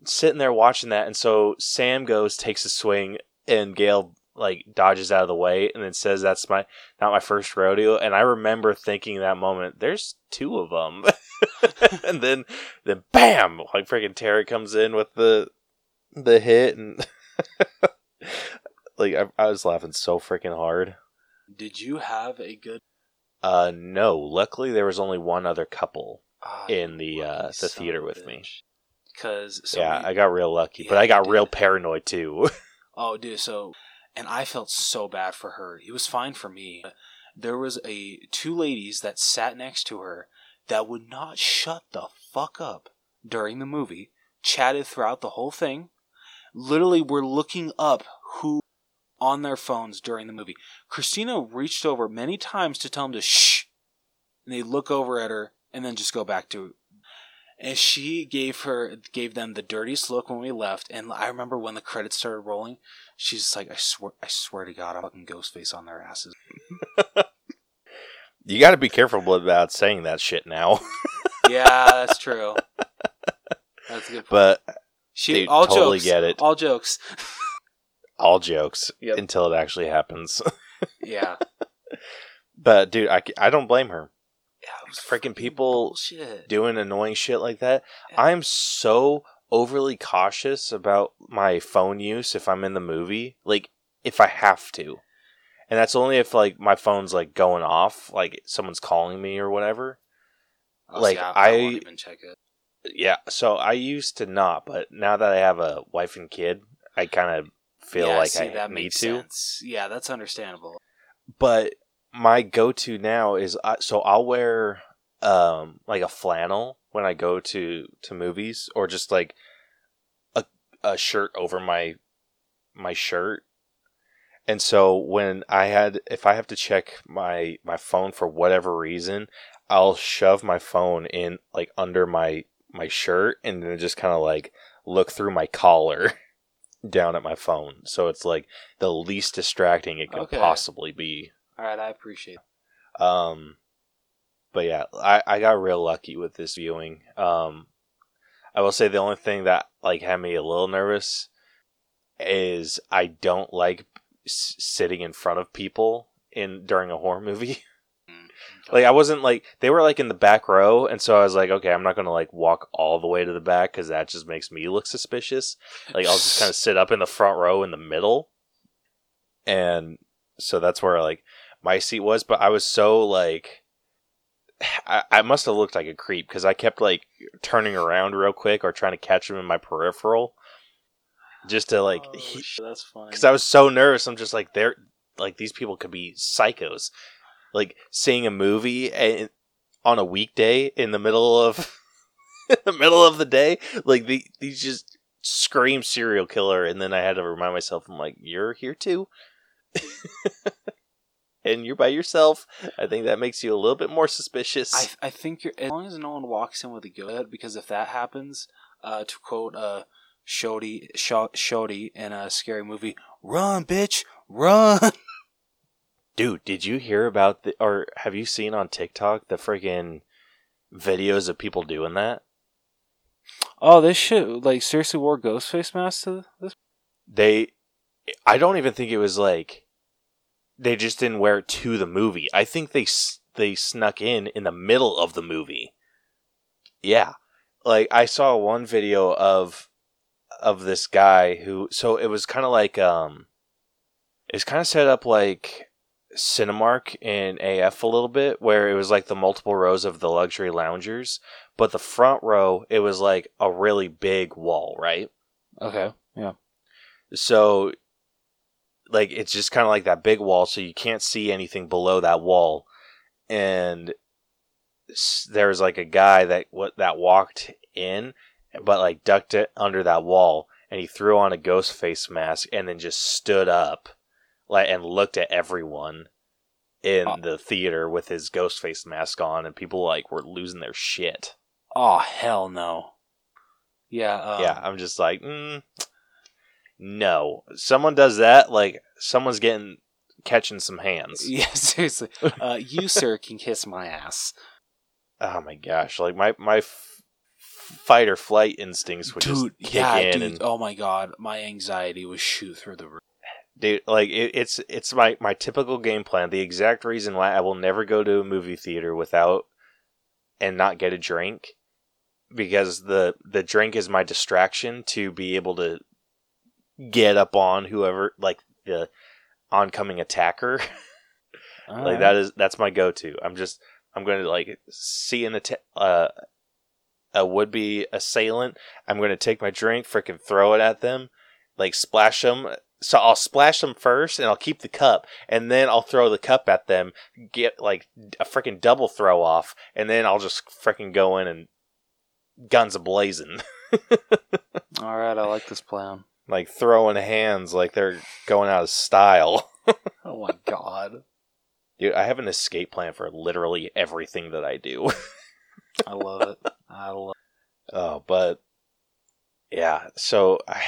sitting there watching that, and so Sam goes takes a swing, and Gale like dodges out of the way, and then says, "That's my not my first rodeo." And I remember thinking that moment, "There's two of them," and then then bam, like freaking Terry comes in with the the hit, and like I, I was laughing so freaking hard. Did you have a good Uh, no. Luckily, there was only one other couple ah, in the uh, the theater with me. Cause so yeah, we- I got real lucky, but I got real paranoid too. Oh, dude. So, and I felt so bad for her. It was fine for me. There was a two ladies that sat next to her that would not shut the fuck up during the movie. Chatted throughout the whole thing. Literally, were looking up who on their phones during the movie. Christina reached over many times to tell them to shh, and they look over at her and then just go back to and she gave her gave them the dirtiest look when we left and i remember when the credits started rolling she's just like i swear i swear to god i'm fucking ghostface on their asses you got to be careful about saying that shit now. yeah that's true that's a good point. but she dude, all totally jokes get it. all jokes all jokes Yep. until it actually happens. yeah but dude, I, I don't blame her. yeah it was Freaking people bullshit Doing annoying shit like that. Yeah. I'm so overly cautious about my phone use if I'm in the movie. Like if I have to. And that's only if like my phone's like going off, like someone's calling me or whatever. Oh, like, see, I, I- I even check it Yeah, so I used to not, but now that I have a wife and kid, I kind of feel yeah, like see, I that need makes to. sense yeah that's understandable But my go-to now is uh, so I'll wear um like a flannel when I go to to movies or just like a a shirt over my my shirt. And so when I had if I have to check my my phone for whatever reason, I'll shove my phone in like under my my shirt and then just kind of like look through my collar down at my phone. So it's like the least distracting it could Okay. possibly be. all right i appreciate Um, but yeah, I, I got real lucky with this viewing. Um, I will say the only thing that like had me a little nervous is I don't like s- sitting in front of people in during a horror movie. Mm, like I wasn't like they were like in the back row, and so I was like, okay, I'm not gonna like walk all the way to the back because that just makes me look suspicious. Like I'll just kind of sit up in the front row in the middle, and so that's where like my seat was. But I was so like, I, I must have looked like a creep because I kept like turning around real quick or trying to catch them in my peripheral, just to like, Oh, shit, that's funny because I was so nervous. I'm just like, they're like these people could be psychos. Like seeing a movie and, on a weekday in the middle of in the middle of the day, like the, these just scream serial killer, and then I had to remind myself, I'm like, you're here too. and you're by yourself. I think that makes you a little bit more suspicious. I, I think you're as long as no one walks in with a good because if that happens, uh, to quote uh, Shorty Sho- Shorty in a scary movie, "Run, bitch, run!" Dude, did you hear about the or have you seen on TikTok the freaking videos of people doing that? Oh, this shit like seriously wore ghost face masks to this. They I don't even think it was like they just didn't wear it to the movie. I think they they snuck in in the middle of the movie. Yeah, like I saw one video of of this guy who so it was kind of like um it's kind of set up like Cinemark in AF a little bit where it was like the multiple rows of the luxury loungers, but the front row it was like a really big wall, right? Okay. Yeah. So like it's just kind of like that big wall so you can't see anything below that wall and there was like a guy that what that walked in but like ducked it under that wall and he threw on a ghost face mask and then just stood up like and looked at everyone in Oh. the theater with his ghost face mask on and people like were losing their shit Oh hell no. Yeah. Um, yeah i'm just like mm, no someone does that like someone's getting catching some hands Yeah. Seriously. Uh, you sir can kiss my ass. oh my gosh like my my f- fight or flight instincts would dude. just kick Yeah, in dude. and Oh my god, my anxiety was shoot through the roof. dude like it, it's it's my my typical game plan the exact reason why i will never go to a movie theater without and not get a drink because the the drink is my distraction to be able to get up on whoever like the oncoming attacker. Like that is that's my go-to. I'm just i'm going to like see an atta- uh, a would-be assailant. I'm going to take my drink freaking throw it at them like splash them so i'll splash them first and i'll keep the cup and then i'll throw the cup at them get like a freaking double throw off and then i'll just freaking go in and guns a blazing All right, I like this plan. Like throwing hands like they're going out of style Oh my god, Dude, I have an escape plan for literally everything that I do. I love it. I love. It. Oh, but yeah. So I,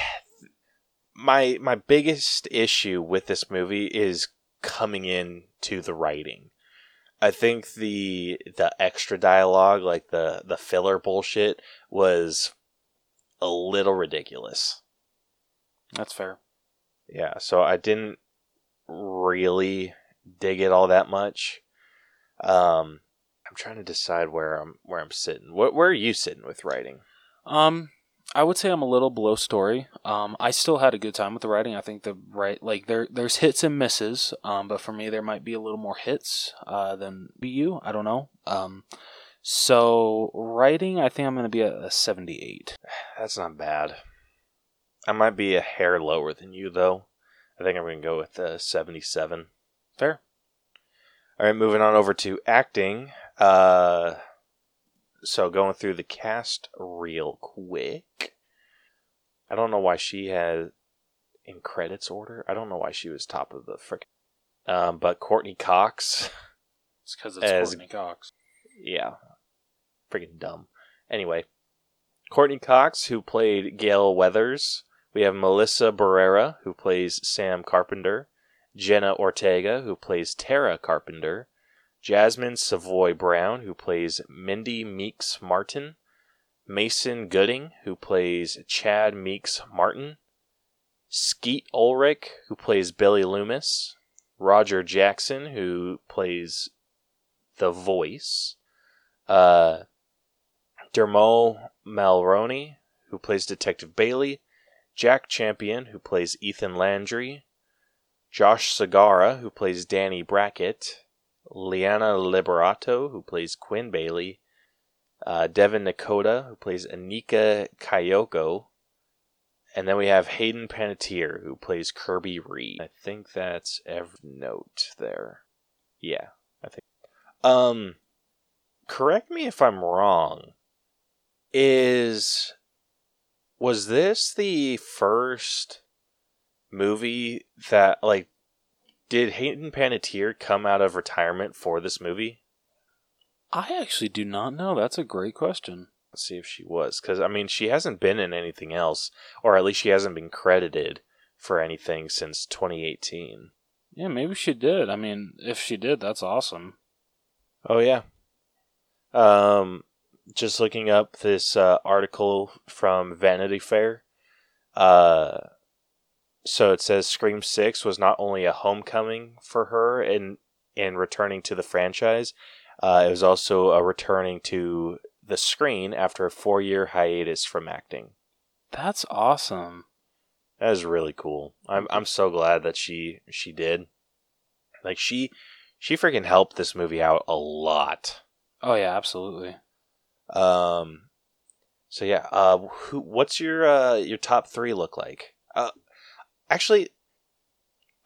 my my biggest issue with this movie is coming in to the writing. I think the the extra dialogue, like the the filler bullshit, was a little ridiculous. That's fair. Yeah, so I didn't really dig it all that much. Um, I'm trying to decide where I'm where I'm sitting. Where, where are you sitting with writing? Um, I would say I'm a little below story. Um, I still had a good time with the writing. I think the right like there there's hits and misses. Um, but for me there might be a little more hits uh than you. I don't know. Um, so writing, I think I'm gonna be at a 78. That's not bad. I might be a hair lower than you though. I think I'm gonna go with uh, 77. Fair. All right, moving on over to acting. Uh, so going through the cast real quick. I don't know why she had in credits order. I don't know why she was top of the frick. Um, but Courteney Cox, It's because it's As- Courteney Cox. yeah, freaking dumb. Anyway, Courteney Cox, who played Gale Weathers. We have Melissa Barrera, who plays Sam Carpenter. Jenna Ortega, who plays Tara Carpenter. Jasmine Savoy Brown, who plays Mindy Meeks Martin. Mason Gooding, who plays Chad Meeks Martin. Skeet Ulrich, who plays Billy Loomis. Roger Jackson, who plays the voice. Uh, Dermot Mulroney, who plays Detective Bailey. Jack Champion, who plays Ethan Landry. Josh Segarra, who plays Danny Brackett. Liana Liberato, who plays Quinn Bailey. Uh, Devyn Nekoda, who plays Anika Kayoko. And then we have Hayden Panettiere, who plays Kirby Reed. I think that's every note there. Yeah, I think. Um, correct me if I'm wrong. Is was this the first movie that like did Hayden Panettiere come out of retirement for this movie? I actually do not know. That's a great question. Let's see if she was cuz I mean she hasn't been in anything else or at least she hasn't been credited for anything since 2018. Yeah, maybe she did. I mean, if she did, that's awesome. Oh yeah. Um, just looking up this uh, article from Vanity Fair. Uh, so it says Scream Six was not only a homecoming for her in in returning to the franchise, Uh, it was also a returning to the screen after a four year hiatus from acting. That's awesome. That is really cool. I'm I'm so glad that she she did. Like she she freaking helped this movie out a lot. Oh yeah, absolutely. Um so yeah, uh who what's your uh your top 3 look like? Uh actually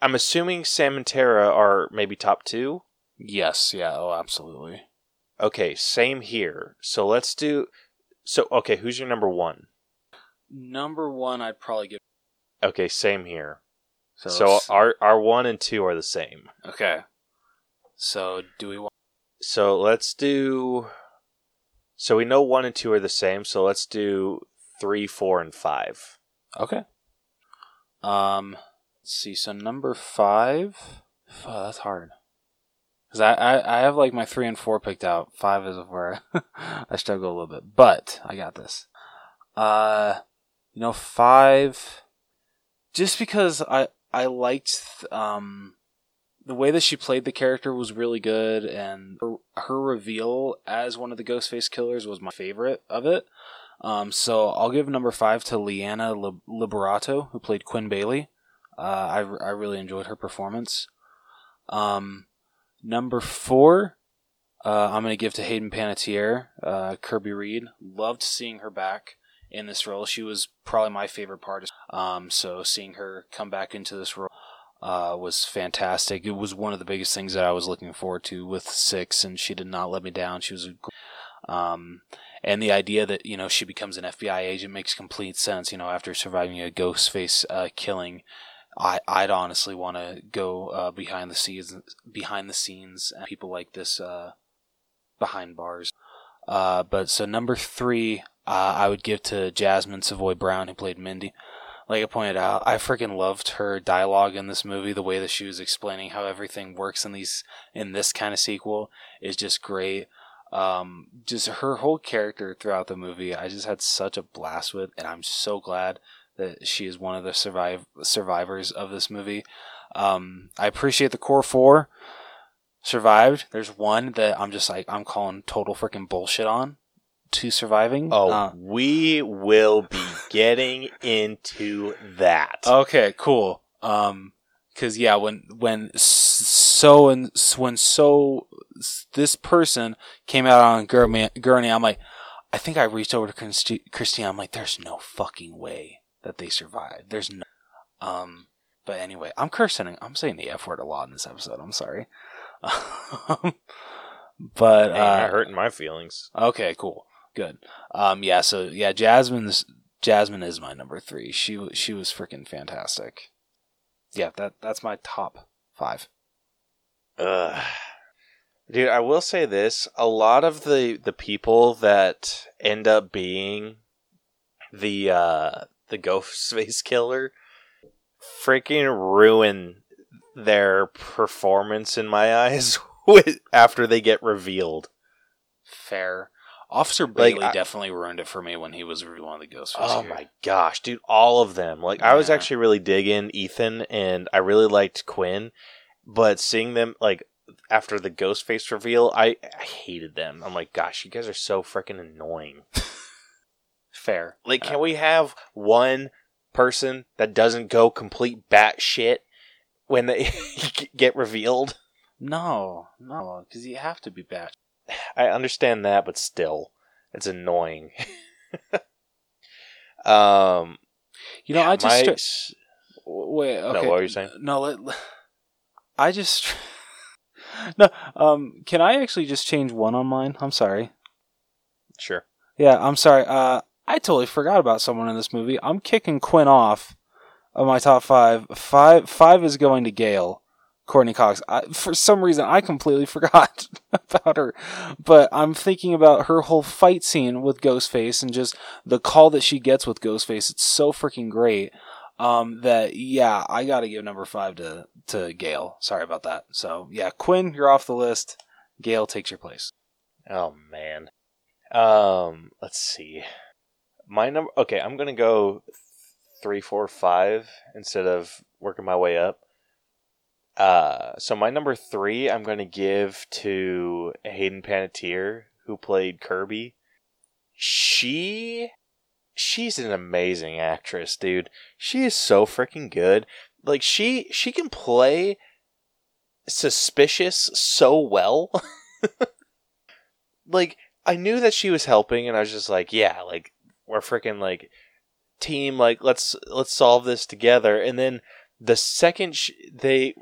I'm assuming Sam and Tara are maybe top 2. Yes, yeah, oh absolutely. Okay, same here. So let's do so okay, who's your number 1? Number 1 I'd probably give Okay, same here. so, So, our our 1 and 2 are the same. okay. So do we want So let's do. So we know one and two are the same. So let's do three, four, and five. Okay. Um, let's see. So number five. Oh, that's hard. Cause I, I, I have like my three and four picked out. Five is where I struggle a little bit, but I got this. Uh, you know, five. Just because I I liked um the way that she played the character was really good, and her, her reveal as one of the Ghostface killers was my favorite of it. Um, so I'll give number five to Liana Liberato, who played Quinn Bailey. Uh, I, I really enjoyed her performance. Um, number four, uh, I'm going to give to Hayden Panettiere, uh, Kirby Reed. Loved seeing her back in this role. She was probably my favorite part. Um, so seeing her come back into this role uh, was fantastic. It was one of the biggest things that I was looking forward to with six, and she did not let me down. She was, um, and the idea that you know she becomes an FBI agent makes complete sense. You know, after surviving a Ghostface uh, killing, I I'd honestly want to go uh, behind the scenes, behind the scenes, and people like this uh, behind bars. Uh, but so number three, uh, I would give to Jasmine Savoy Brown, who played Mindy like I pointed out, I freaking loved her dialogue in this movie. The way that she was explaining how everything works in these in this kind of sequel is just great. Um, just her whole character throughout the movie, I just had such a blast with, and I'm so glad that she is one of the survive survivors of this movie. Um, I appreciate the core four survived. There's one that I'm just like I'm calling total freaking bullshit on to surviving. Oh, Uh, we will be getting into that. Okay, cool. Um, cause yeah, when when so and when so this person came out on Gurney, I'm like, I think I reached over to Christi- Christine. I'm like, there's no fucking way that they survived. There's no. Um, but anyway, I'm cursing. I'm saying the f word a lot in this episode. I'm sorry. but Man, uh, you're hurting my feelings. Okay, cool, good. Um, yeah, so yeah, Jasmine's Jasmine is my number three. She she was freaking fantastic. Yeah, that that's my top five. Ugh. Dude, I will say this: a lot of the the people that end up being the uh the Ghostface killer freaking ruin their performance in my eyes with after they get revealed. Fair. Officer Like, Bailey I- definitely ruined it for me when he was one of the Ghostface. Oh my gosh, dude, all of them. Like I was actually really digging Ethan and I really liked Quinn, but seeing them like after the Ghostface reveal, I, I hated them. I'm like, gosh, you guys are so freaking annoying. Fair. Like, uh, can we have one person that doesn't go complete batshit when they get revealed? No, no, because you have to be bad. I understand that, but still, it's annoying. um, You know, I just my- stri- wait. No, Okay. what were you saying? No, let, I just no. Um, can I actually just change one on mine? I'm sorry. sure. Yeah, I'm sorry. Uh, I totally forgot about someone in this movie. I'm kicking Quinn off of my top five. Five five is going to Gale, Courteney Cox. I, for some reason, I completely forgot about her, but I'm thinking about her whole fight scene with Ghostface and just the call that she gets with Ghostface. It's so freaking great. Um, that yeah, I got to give number five to to Gale. Sorry about that. So yeah, Quinn, you're off the list. Gale takes your place. Oh man. Um, let's see. My number. Okay, I'm gonna go three, four, five instead of working my way up. Uh, so my number three, I'm going to give to Hayden Panettiere, who played Kirby. She, she's an amazing actress, dude. She is so freaking good. Like she, she can play suspicious so well. like I knew that she was helping, and I was just like, yeah, like we're freaking like team. Like let's let's solve this together. And then the second they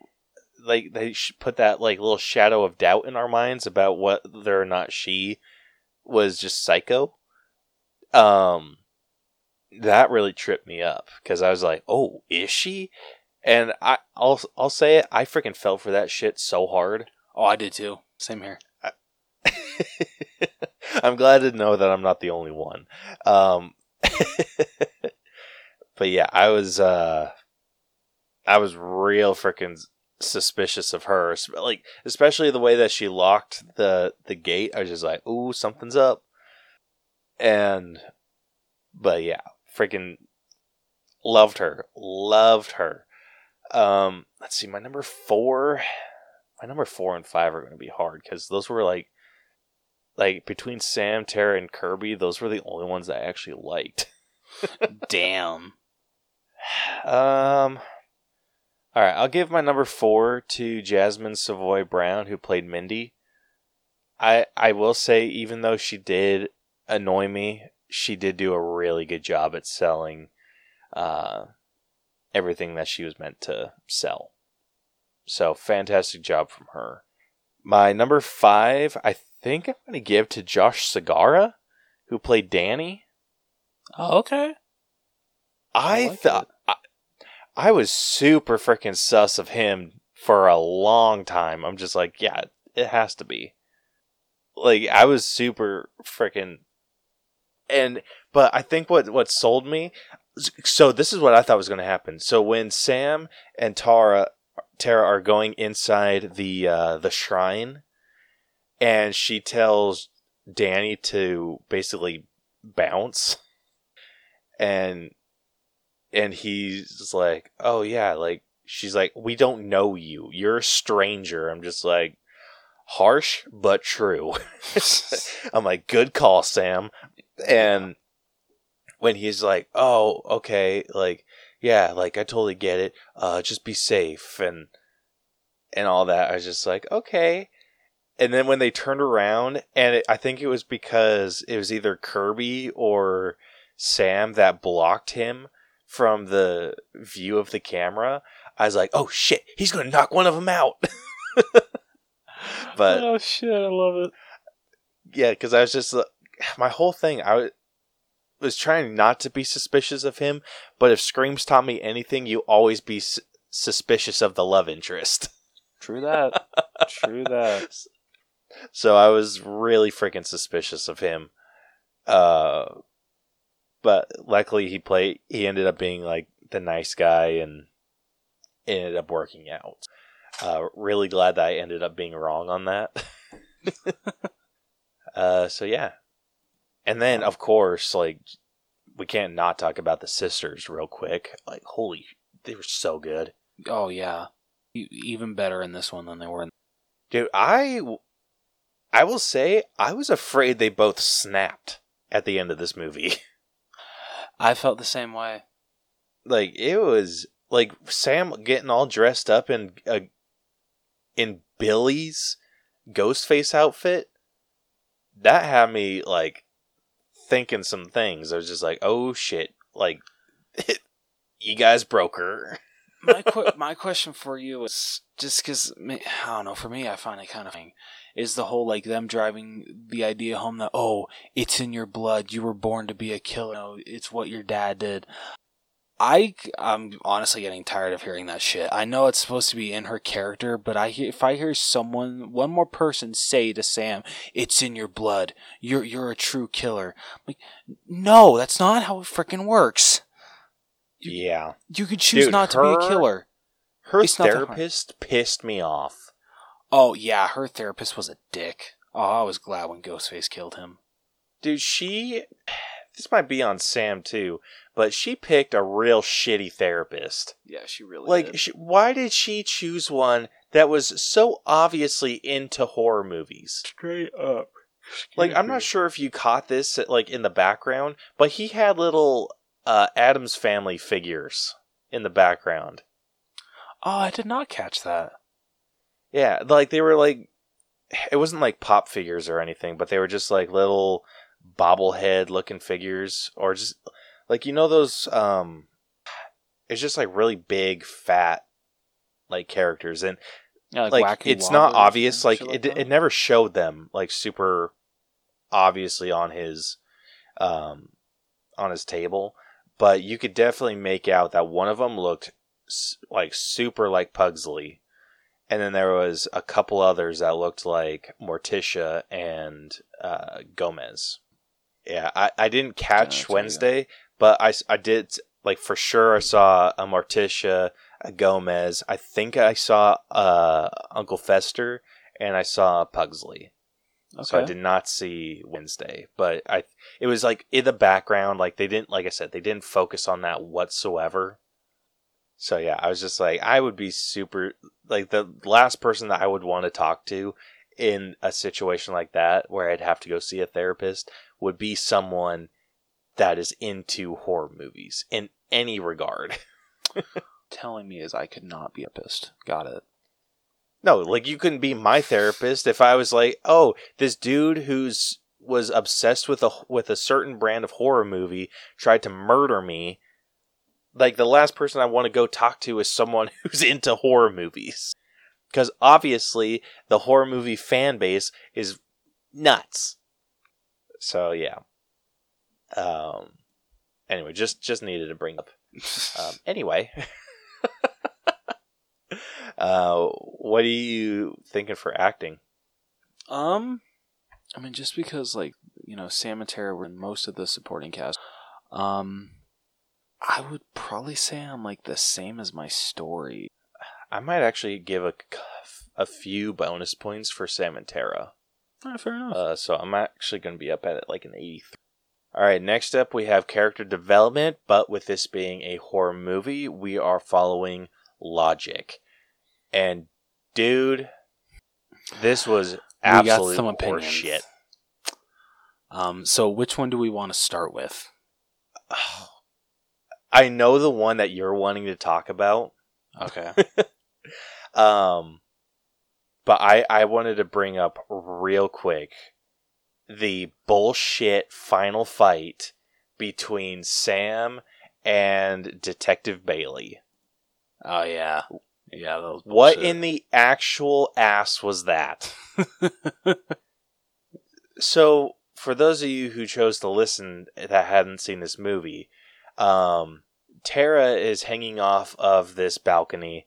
like they put that like little shadow of doubt in our minds about whether or not she was just psycho um that really tripped me up because i was like oh is she and i i'll i'll say it i freaking fell for that shit so hard Oh, I did too. Same here. i'm glad to know that i'm not the only one um but yeah i was uh i was real freaking suspicious of her like especially the way that she locked the the gate. I was just like ooh something's up. And but yeah freaking loved her loved her. Um let's see my number four my number four and five are going to be hard because those were like like between sam tara and kirby those were the only ones i actually liked. Damn. um all right, I'll give my number four to Jasmine Savoy Brown, who played Mindy. I I will say, even though she did annoy me, she did do a really good job at selling uh, everything that she was meant to sell. So fantastic job from her. My number five, I think I'm going to give to Josh Segarra, who played Danny. Oh, okay. I, I like thought I, was super freaking sus of him for a long time. I'm just like, yeah, it has to be. Like I was super freaking and but I think what what sold me so this is what I thought was going to happen. So when Sam and Tara Tara are going inside the uh the shrine and she tells Danny to basically bounce and and he's like, "Oh yeah, like she's like, we don't know you. You're a stranger." I'm just like, harsh but true. I'm like, "Good call, Sam." And when he's like, "Oh, okay, like yeah, like I totally get it. Uh just be safe and and all that." I was just like, "Okay." And then when they turned around and it, I think it was because it was either Kirby or Sam that blocked him from the view of the camera, I was like, "Oh shit, he's gonna knock one of them out." but oh shit, I love it. yeah, because I was just my whole thing. I was, was trying not to be suspicious of him, but if Screams taught me anything, you always be s- suspicious of the love interest. True that. True that. So I was really freaking suspicious of him. Uh, but luckily he played. He ended up being like the nice guy and it ended up working out. Uh, really glad that I ended up being wrong on that. uh, so yeah, and then of course, like we can't not talk about the sisters real quick. Like holy, they were so good, Oh yeah. Even better in this one than they were in. dude. I I will say I was afraid they both snapped at the end of this movie. I felt the same way. like it was like Sam getting all dressed up in uh, in Billy's Ghostface outfit. That had me like thinking some things. I was just like, "Oh shit!" Like, you guys broke her. my qu- my question for you is just because I don't know. For me, I find it kind of thing is the whole like them driving the idea home that oh, it's in your blood. You were born to be a killer. No, it's what your dad did. I I'm honestly getting tired of hearing that shit. I know it's supposed to be in her character, but I if I hear someone one more person say to Sam, "It's in your blood. You're you're a true killer." I'm like, no, that's not how it freaking works. Yeah, You could choose Dude, not to be a killer. her It's not that hard. therapist pissed me off. Oh yeah, her therapist was a dick. Oh, I was glad when Ghostface killed him. Dude, she this might be on Sam too, but she picked a real shitty therapist. Yeah, she really Like, sh why did she choose one that was so obviously into horror movies? straight up. Like, I'm not sure if you caught this like in the background, but he had little uh, Addams Family figures in the background. Oh, I did not catch that. Yeah, like they were like, it wasn't like pop figures or anything, but they were just like little bobblehead looking figures, or just like you know those. um It's just like really big, fat, like characters, and Yeah, like, Wacky it's not obvious. Like it, that? it never showed them like super obviously on his, um, on his table, but you could definitely make out that one of them looked like super like Pugsley, and then there was a couple others that looked like Morticia and uh, Gomez. Yeah, I, I didn't catch Wednesday, but I, I did like for sure. I saw a Morticia, a Gomez. I think I saw uh, Uncle Fester, and I saw Pugsley. Okay. So I did not see Wednesday, but I it was like in the background. Like they didn't, like I said, they didn't focus on that whatsoever. So yeah, I was just like, I would be super like the last person that I would want to talk to in a situation like that where I'd have to go see a therapist would be someone that is into horror movies in any regard. Telling me is I could not be a pissed. Got it. No, like you couldn't be my therapist if I was like, "Oh, this dude who's was obsessed with a with a certain brand of horror movie tried to murder me." Like the last person I want to go talk to is someone who's into horror movies. Cuz obviously the horror movie fan base is nuts. So, yeah. Um anyway, just just needed to bring up um, anyway, uh, what are you thinking for acting? Um, I mean, just because like you know Sam and Tara were in most of the supporting cast, um, I would probably say I'm like the same as my story. I might actually give a, a few bonus points for Sam and Tara. Ah, fair enough. Uh, so I'm actually going to be up at it like an 83. All right, next up we have character development, but with this being a horror movie, we are following logic. And dude, this was absolute some opinions. horseshit. Um, so which one do we want to start with? I know the one that you're wanting to talk about. Okay. Um, but I I wanted to bring up real quick the bullshit final fight between Sam and Detective Bailey. oh yeah, yeah. What in the actual ass was that? so, for those of you who chose to listen that hadn't seen this movie, um, Tara is hanging off of this balcony,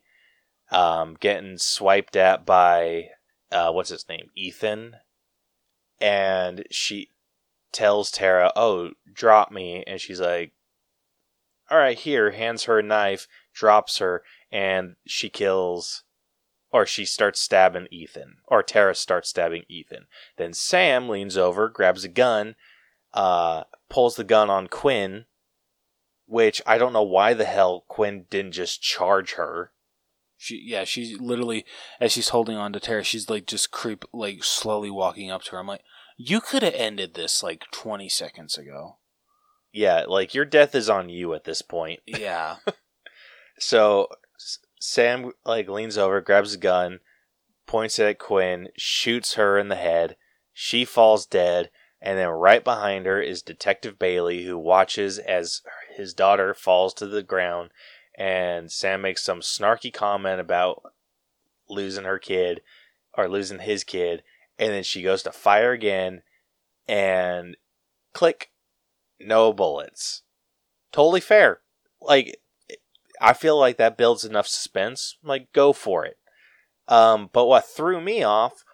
um, getting swiped at by uh, what's his name, Ethan, and she tells Tara, "Oh, drop me," and she's like, "All right, here." Hands her a knife, drops her, and she kills or she starts stabbing Ethan, or Tara starts stabbing Ethan. Then Sam leans over, grabs a gun, uh, pulls the gun on Quinn, which I don't know why the hell Quinn didn't just charge her. She yeah, she's literally as she's holding on to Tara, she's like just creep like slowly walking up to her. I'm like, you could have ended this like 20 seconds ago. Yeah, like your death is on you at this point. Yeah. So Sam like leans over, grabs a gun, points it at Quinn, shoots her in the head. She falls dead, and then right behind her is Detective Bailey, who watches as his daughter falls to the ground. And Sam makes some snarky comment about losing her kid or losing his kid, and then she goes to fire again, and click, no bullets. Totally fair. Like I feel like that builds enough suspense. Like, go for it. Um, but what threw me off,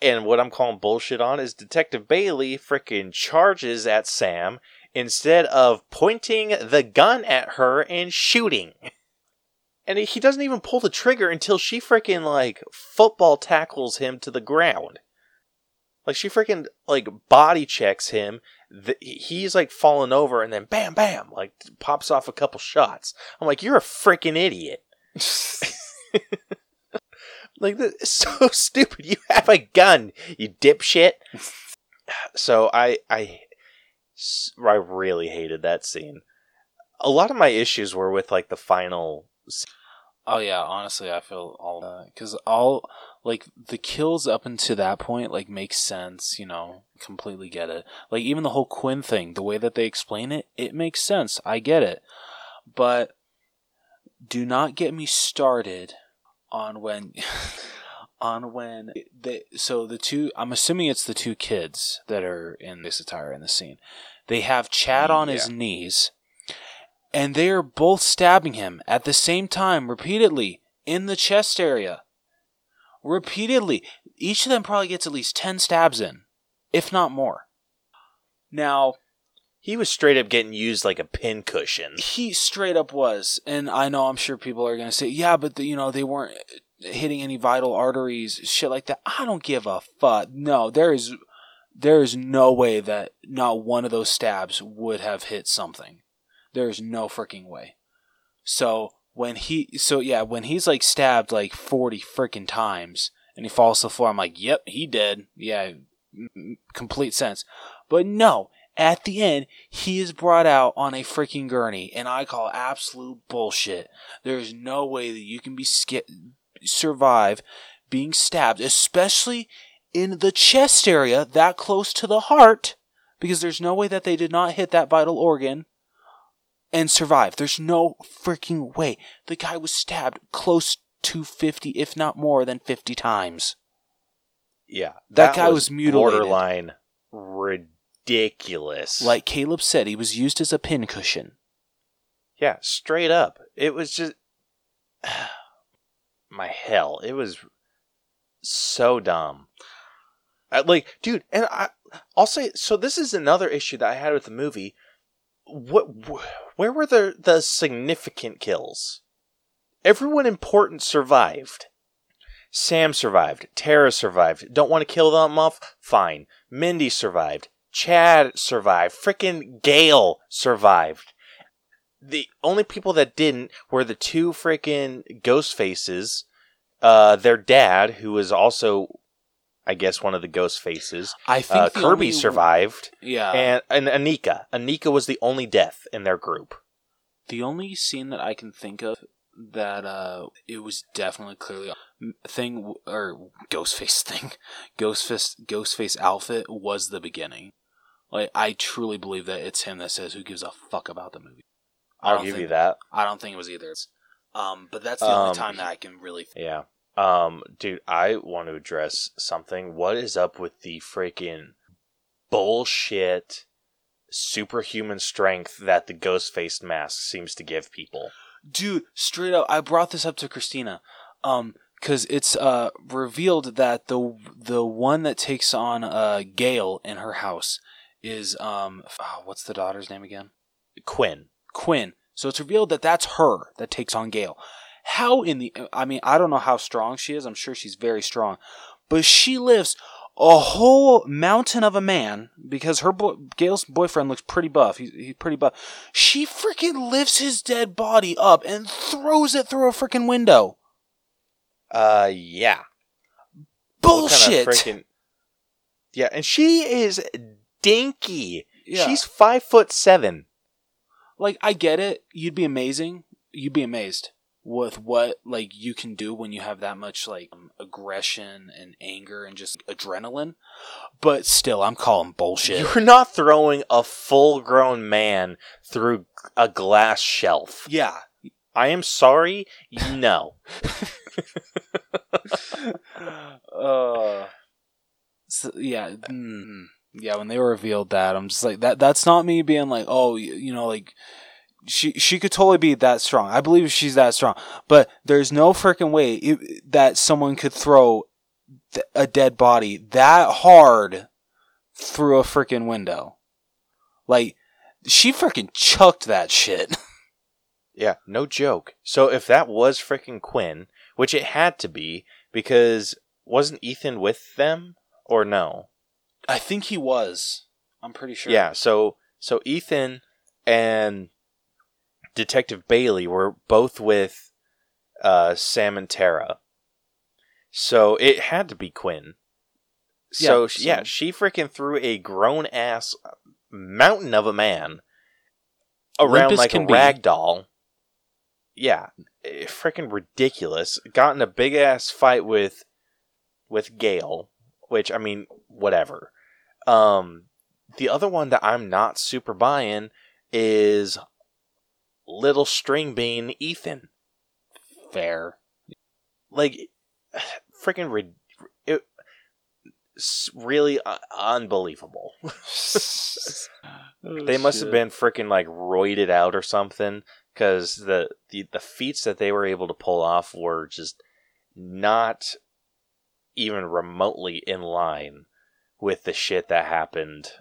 and what I'm calling bullshit on, is Detective Bailey freaking charges at Sam instead of pointing the gun at her and shooting. And he doesn't even pull the trigger until she freaking, like, football tackles him to the ground. Like, she freaking, like, body checks him, the, he's like falling over and then bam, bam, like pops off a couple shots. I'm like, you're a freaking idiot. like this is so stupid. You have a gun, you dipshit. so I I I really hated that scene. A lot of my issues were with like the final. Oh yeah, honestly, I feel all because all like the kills up until that point like makes sense. You know, completely get it. Like even the whole Quinn thing, the way that they explain it, it makes sense. I get it, but do not get me started on when. on when they so the two i'm assuming it's the two kids that are in this attire in the scene they have chad on his knees and they are both stabbing him at the same time repeatedly in the chest area. Repeatedly. Each of them probably gets at least 10 stabs in, if not more. Now, He was straight up getting used like a pincushion. he straight up was, and I know I'm sure people are going to say, yeah, but the, you know, they weren't hitting any vital arteries, shit like that. I don't give a fuck. No, there is there is no way that not one of those stabs would have hit something. There is no freaking way. So when he, so yeah, when he's like stabbed like forty freaking times and he falls to the floor, I'm like, yep, he dead." Yeah, complete sense. But no, at the end, he is brought out on a freaking gurney, and I call absolute bullshit. There is no way that you can be sk- survive being stabbed, especially in the chest area, that close to the heart, because there's no way that they did not hit that vital organ and survive. There's no freaking way. The guy was stabbed close to 50, if not more than 50 times. Yeah, That guy was mutilated. Borderline ridiculous. Like Caleb said, he was used as a pincushion. yeah, straight up. It was just my hell. It was so dumb. I, like, dude, and I, I'll say. So this is another issue that I had with the movie. What? wh- Where were the the significant kills? Everyone important survived. Sam survived. Tara survived. Don't want to kill them off? Fine. Mindy survived. Chad survived. Frickin' Gale survived. The only people that didn't were the two freaking ghost faces. Uh, their dad, who was also, I guess, one of the ghost faces. I think Uh, Kirby only- survived. Yeah. and, and Anika. Anika was the only death in their group. The only scene that I can think of that uh it was definitely clearly a thing or Ghostface thing, Ghostface Ghostface outfit was the beginning. Like I truly believe that it's him that says who gives a fuck about the movie. I I'll don't give think, you that. I don't think it was either. Um, but that's the only Um, time that I can really. Think. Yeah. Um, dude, I want to address something. What is up with the freaking bullshit superhuman strength that the ghost faced mask seems to give people? dude straight up i brought this up to christina um because it's uh revealed that the the one that takes on uh gale in her house is um oh, what's the daughter's name again Quinn. Quinn so it's revealed that that's her that takes on gale how in the i mean i don't know how strong she is i'm sure she's very strong but she lifts a whole mountain of a man because her boy, Gale's boyfriend looks pretty buff. He's, he's pretty buff. She freaking lifts his dead body up and throws it through a freaking window. Uh, yeah. Bullshit. Kind of freaking- Yeah, and she is dinky. Yeah. She's five foot seven. Like I get it. You'd be amazing. You'd be amazed with what like you can do when you have that much like um, aggression and anger and just adrenaline. But still, I'm calling bullshit. You're not throwing a full grown man through a glass shelf. yeah. I am sorry. No. uh, so, yeah, mm, yeah. When they revealed that, I'm just like that. That's not me being like, oh, you, you know, like she she could totally be that strong. I believe she's that strong, but there's no freaking way it, that someone could throw th- a dead body that hard through a freaking window. Like she freaking chucked that shit. Yeah, no joke. So if that was freaking Quinn, which it had to be, because wasn't Ethan with them or no? I think he was. I'm pretty sure. Yeah, so so Ethan and Detective Bailey were both with uh, Sam and Tara. So it had to be Quinn. So Yeah, sh- yeah, she freaking threw a grown ass mountain of a man around like a can be. rag doll. Yeah, eh, freaking ridiculous. Got in a big ass fight with with Gale, which I mean, whatever. Um, the other one that I'm not super buying is little string bean Ethan. Fair. Like, freaking rid- it, really uh, unbelievable. Oh, they must have been freaking like roided out or something because the, the the feats that they were able to pull off were just not even remotely in line with the shit that happened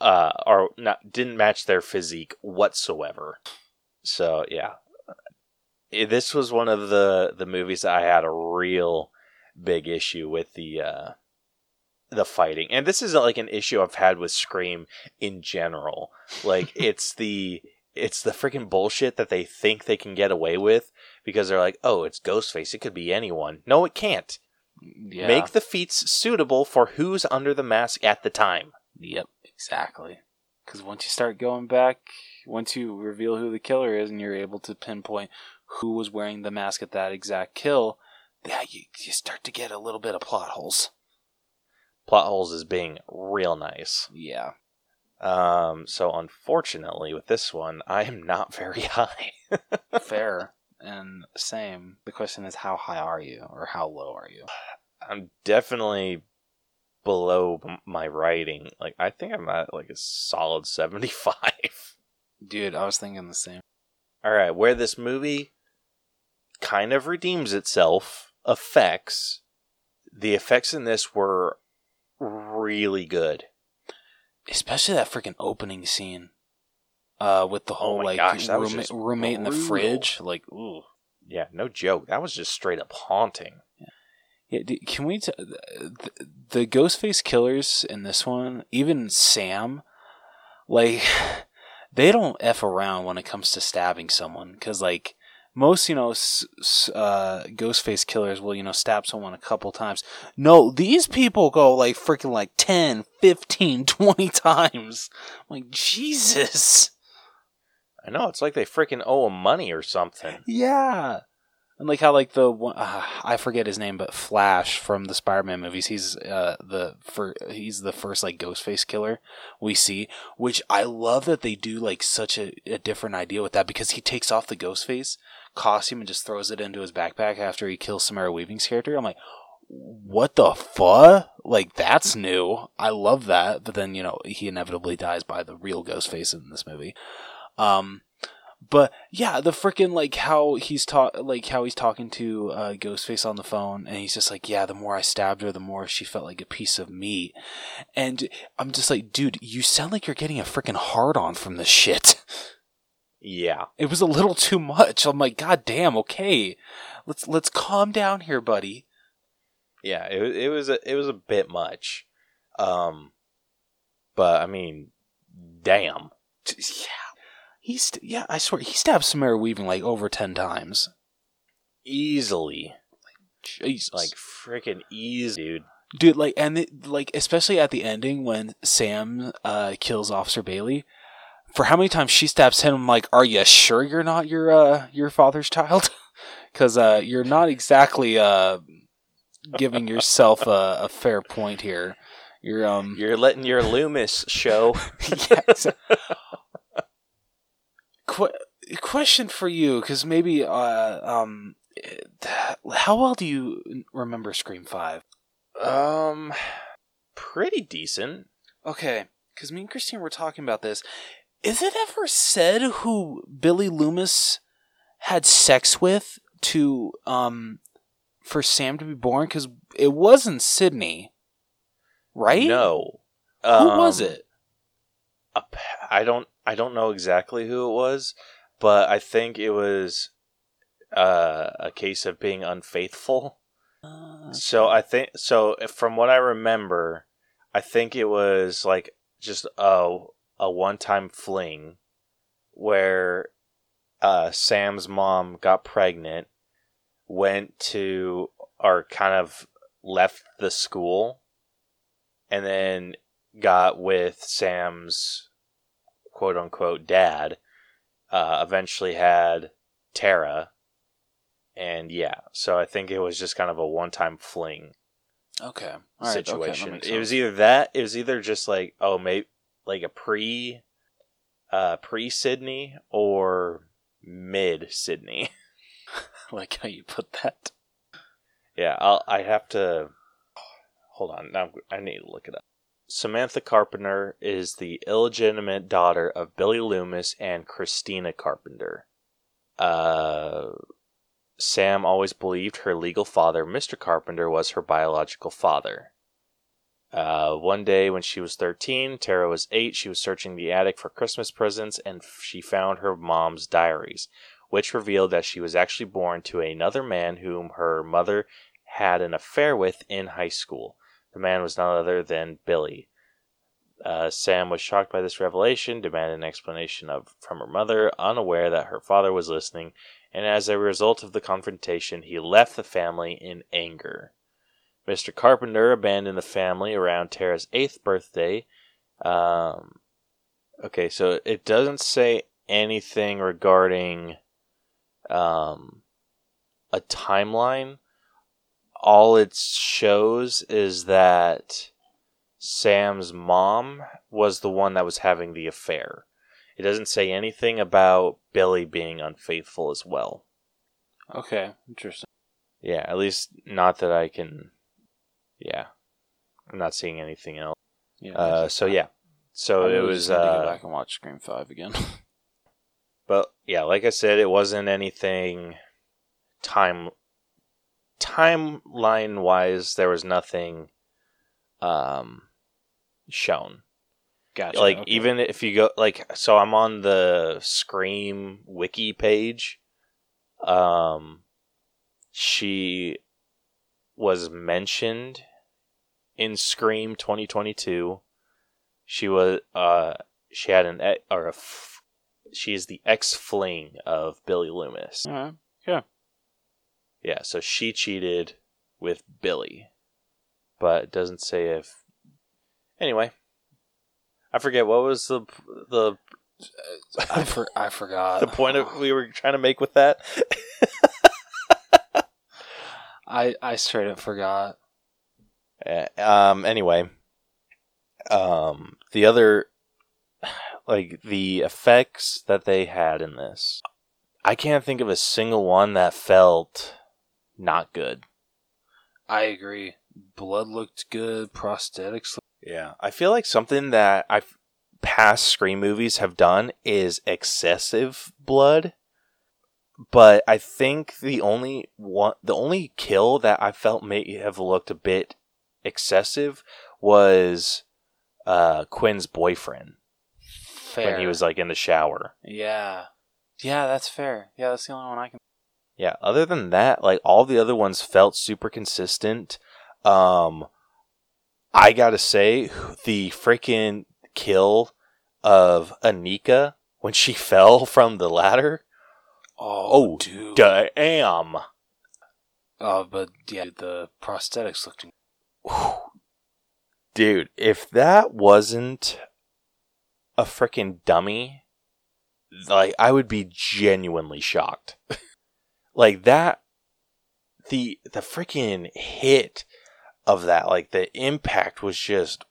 uh or not didn't match their physique whatsoever. So yeah. This was one of the the movies that i had a real big issue with the uh the fighting. And this is like an issue i've had with scream in general. Like it's the it's the freaking bullshit that they think they can get away with because they're like oh it's ghostface. It could be anyone. No it can't Yeah. make the feats suitable for who's under the mask at the time Yep, exactly. Because once you start going back, once you reveal who the killer is, and you're able to pinpoint who was wearing the mask at that exact kill, yeah, you, you start to get a little bit of plot holes. plot holes is being real nice Yeah. um so unfortunately with this one i am not very high Fair. And same. The question is, how high are you, or how low are you? i'm definitely below my writing like i think i'm at like a solid 75 Dude, I was thinking the same. All right, where this movie kind of redeems itself, effects, the effects in this were really good. Especially that freaking opening scene. Uh, with the whole Oh like gosh, roommate, roommate in the fridge, like ooh. Yeah, no joke. That was just straight up haunting. Yeah, d- can we? T- the, the Ghostface killers in this one, even Sam, like they don't f around when it comes to stabbing someone. Because like most, you know, s- s- uh, Ghostface killers will you know stab someone a couple times. No, these people go like freaking like 10, 15, 20 times. I'm like Jesus. I know, it's like they freaking owe him money or something. Yeah. And like how like the one uh, I forget his name, but Flash from the Spider-Man movies, he's uh the for he's the first like Ghostface killer we see, which I love that they do like such a, a different idea with that because he takes off the Ghostface costume and just throws it into his backpack after he kills Samara Weaving's character. I'm like, what the fuck? Like that's new. I love that. But then you know he inevitably dies by the real Ghostface in this movie. Um, but yeah, the freaking like how he's talk like how he's talking to uh, Ghostface on the phone, and he's just like, yeah, the more I stabbed her, the more she felt like a piece of meat, and I'm just like, dude, you sound like you're getting a freaking hard on from this shit. Yeah. It was a little too much. I'm like, god damn, okay, let's let's calm down here, buddy. Yeah, it, it was a, it was a bit much. Um but I mean, damn. Yeah, he's yeah, I swear he stabbed Samara Weaving like over ten times. Easily. Jesus, Like freaking easy, dude. dude like and it, like especially at the ending when sam uh kills officer bailey for how many times she stabs him i'm like are you sure you're not your uh your father's child because uh you're not exactly uh giving yourself a, a fair point here you're um You're letting your Loomis show. yes. Qu- question for you because maybe uh um how well do you remember scream 5 Um, pretty decent. Okay, because me and Christine were talking about this. Is it ever said who Billy Loomis had sex with to um for Sam to be born? Because it wasn't Sidney, right? No. Who was Um, it? I don't I don't know exactly who it was, but I think it was uh, a case of being unfaithful. Uh, So I think so from what I remember, I think it was like just a a one time fling where uh, Sam's mom got pregnant, went to or kind of left the school, and then got with Sam's quote unquote dad. Uh, eventually had Tara, and yeah, so I think it was just kind of a one time fling Okay. All right, situation. Okay, it was either that, it was either just like oh maybe like a pre uh pre Sidney or mid Sidney. like how you put that. yeah, I'll I have to hold on. Now I need to look it up. Samantha Carpenter is the illegitimate daughter of Billy Loomis and Christina Carpenter. Uh Sam always believed her legal father, Mr. Carpenter, was her biological father. Uh, one day when she was 13, Tara was 8, she was searching the attic for Christmas presents and she found her mom's diaries, which revealed that she was actually born to another man whom her mother had an affair with in high school. The man was none other than Billy. Uh, Sam was shocked by this revelation, demanded an explanation of from her mother, unaware that her father was listening, and as a result of the confrontation, he left the family in anger. Mr. Carpenter abandoned the family around Tara's eighth birthday. Um, okay, so it doesn't say anything regarding um, a timeline. All it shows is that Sam's mom was the one that was having the affair. It doesn't say anything about Billy being unfaithful as well. Okay, interesting. Yeah, at least not that I can. Yeah, I'm not seeing anything else. Yeah. Uh, so yeah, so it was. to go Uh, back and watch Scream Five again. but yeah, like I said, it wasn't anything time timeline wise. There was nothing um shown. gotcha. like okay. even if you go like so i'm on the scream wiki page um she was mentioned in scream 2022 she was uh she had an or a f- she is the ex fling of billy loomis All right. Yeah so she cheated with billy but it doesn't say if anyway i forget what was the the I for, I forgot. the point of we were trying to make with that. I I straight up forgot. Uh, um. Anyway, um, the other, like the effects that they had in this, I can't think of a single one that felt not good. I agree. Blood looked good. Prosthetics. Looked- Yeah, I feel like something that I've past Scream movies have done is excessive blood. But I think the only one, the only kill that I felt may have looked a bit excessive was uh, Quinn's boyfriend fair. when he was like in the shower. Yeah. Yeah, that's fair. Yeah, that's the only one I can. Yeah, other than that, like all the other ones felt super consistent. Um I got to say the freaking kill of Anika when she fell from the ladder. Oh, Oh, dude. Damn. Oh, but yeah, the prosthetics looked. Dude, if that wasn't a freaking dummy, like I would be genuinely shocked. like that the the freaking hit of that, like the impact was just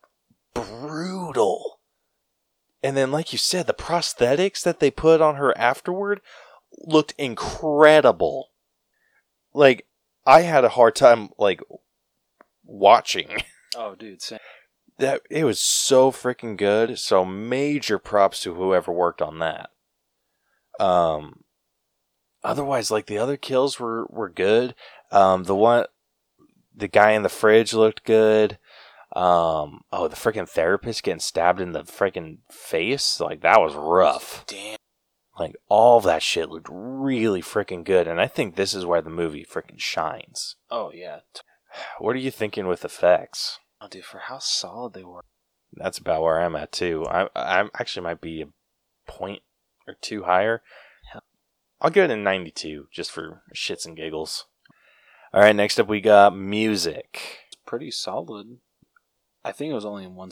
brutal. And then like you said, the prosthetics that they put on her afterward looked incredible. Like I had a hard time like watching Oh, dude. Same. that it was so freaking good. So major props to whoever worked on that. Um, otherwise, like the other kills were were good. Um, the one, the guy in the fridge looked good. Um, oh, the freaking therapist getting stabbed in the freaking face, like that was rough. Damn. Like all that shit looked really freaking good, and I think this is where the movie freaking shines. Oh yeah. What are you thinking with effects? Oh, dude, for how solid they were. That's about where I'm at too. I I actually might be a point or two higher. I'll give it a 92 just for shits and giggles. All right, next up we got music. It's pretty solid. I think it was only in one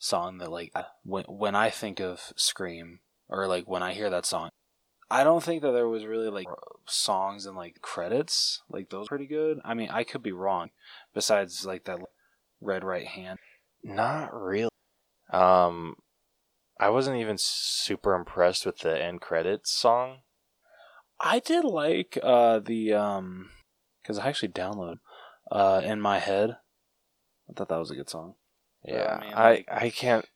song that like when when I think of Scream or like when I hear that song, I don't think that there was really like songs and like credits like those pretty good. I mean, I could be wrong. Besides like that Red Right Hand. Not really. Um, I wasn't even super impressed with the end credits song. I did like uh the um because I actually downloaded uh in my head. I thought that was a good song. Yeah, I mean, I like- I can't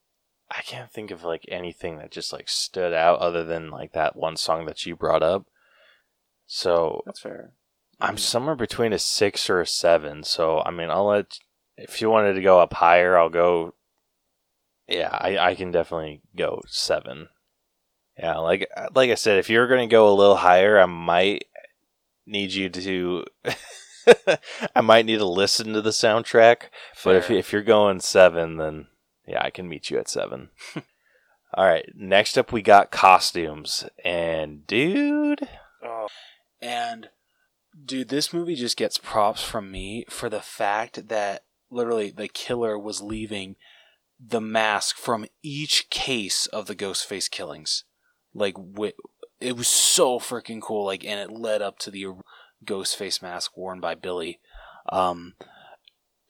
I can't think of like anything that just like stood out other than like that one song that you brought up. So That's fair. I'm somewhere between a six or a seven. So I mean, I'll let if you wanted to go up higher, I'll go. Yeah, I I can definitely go seven. Yeah, like like I said, if you're gonna go a little higher, I might need you to. I might need to listen to the soundtrack, but if if you're going seven, then yeah, I can meet you at seven. All right, next up we got costumes, and dude, oh, And dude, this movie just gets props from me for the fact that literally the killer was leaving the mask from each case of the Ghostface killings. Like wi- it was so freaking cool like and it led up to the ghost face mask worn by Billy. Um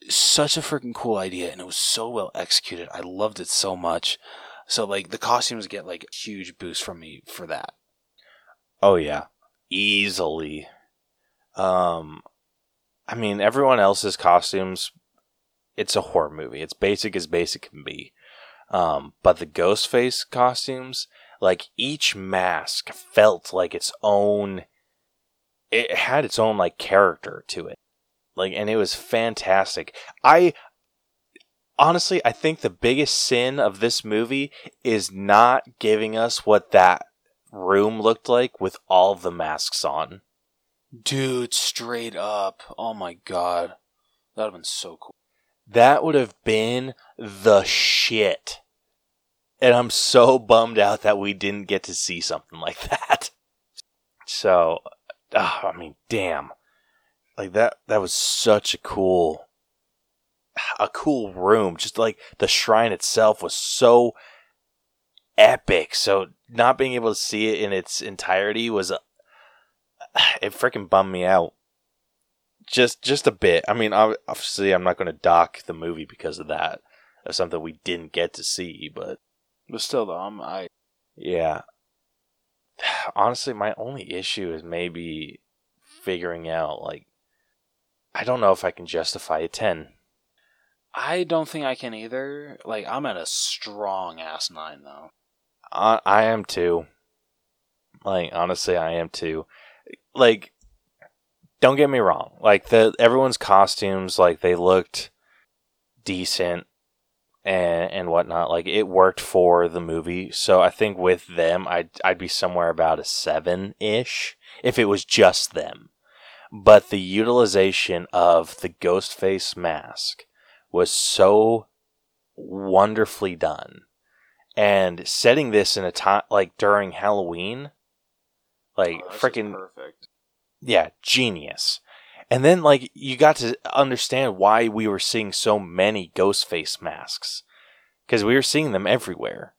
such a freaking cool idea and it was so well executed. I loved it so much. So like the costumes get like a huge boost from me for that. Oh yeah, easily. Um, I mean, everyone else's costumes. It's a horror movie. It's basic as basic can be. Um, but the ghost face costumes, like each mask, felt like its own. It had its own like character to it, like, and it was fantastic. I honestly, I think the biggest sin of this movie is not giving us what that room looked like with all the masks on. Dude, straight up. Oh my god. That would have been so cool. That would have been the shit. And I'm so bummed out that we didn't get to see something like that. So, ah, I mean, damn. Like that that was such a cool a cool room. Just like the shrine itself was so epic. So not being able to see it in its entirety was it freaking bummed me out. Just just a bit. I mean, obviously, I'm not going to dock the movie because of that, of something we didn't get to see. But But still, though, I'm, I yeah, honestly, my only issue is maybe figuring out like I don't know if I can justify a ten. I don't think I can either. Like, I'm at a strong ass nine though. I, I am too. Like honestly, I am too. Like, don't get me wrong. Like the everyone's costumes, like they looked decent and and whatnot. Like it worked for the movie. So I think with them, I'd I'd be somewhere about a seven ish if it was just them. But the utilization of the ghost face mask was so wonderfully done and setting this in a time like during Halloween, like oh, freaking perfect. yeah, genius. And then like you got to understand why we were seeing so many ghost face masks because we were seeing them everywhere.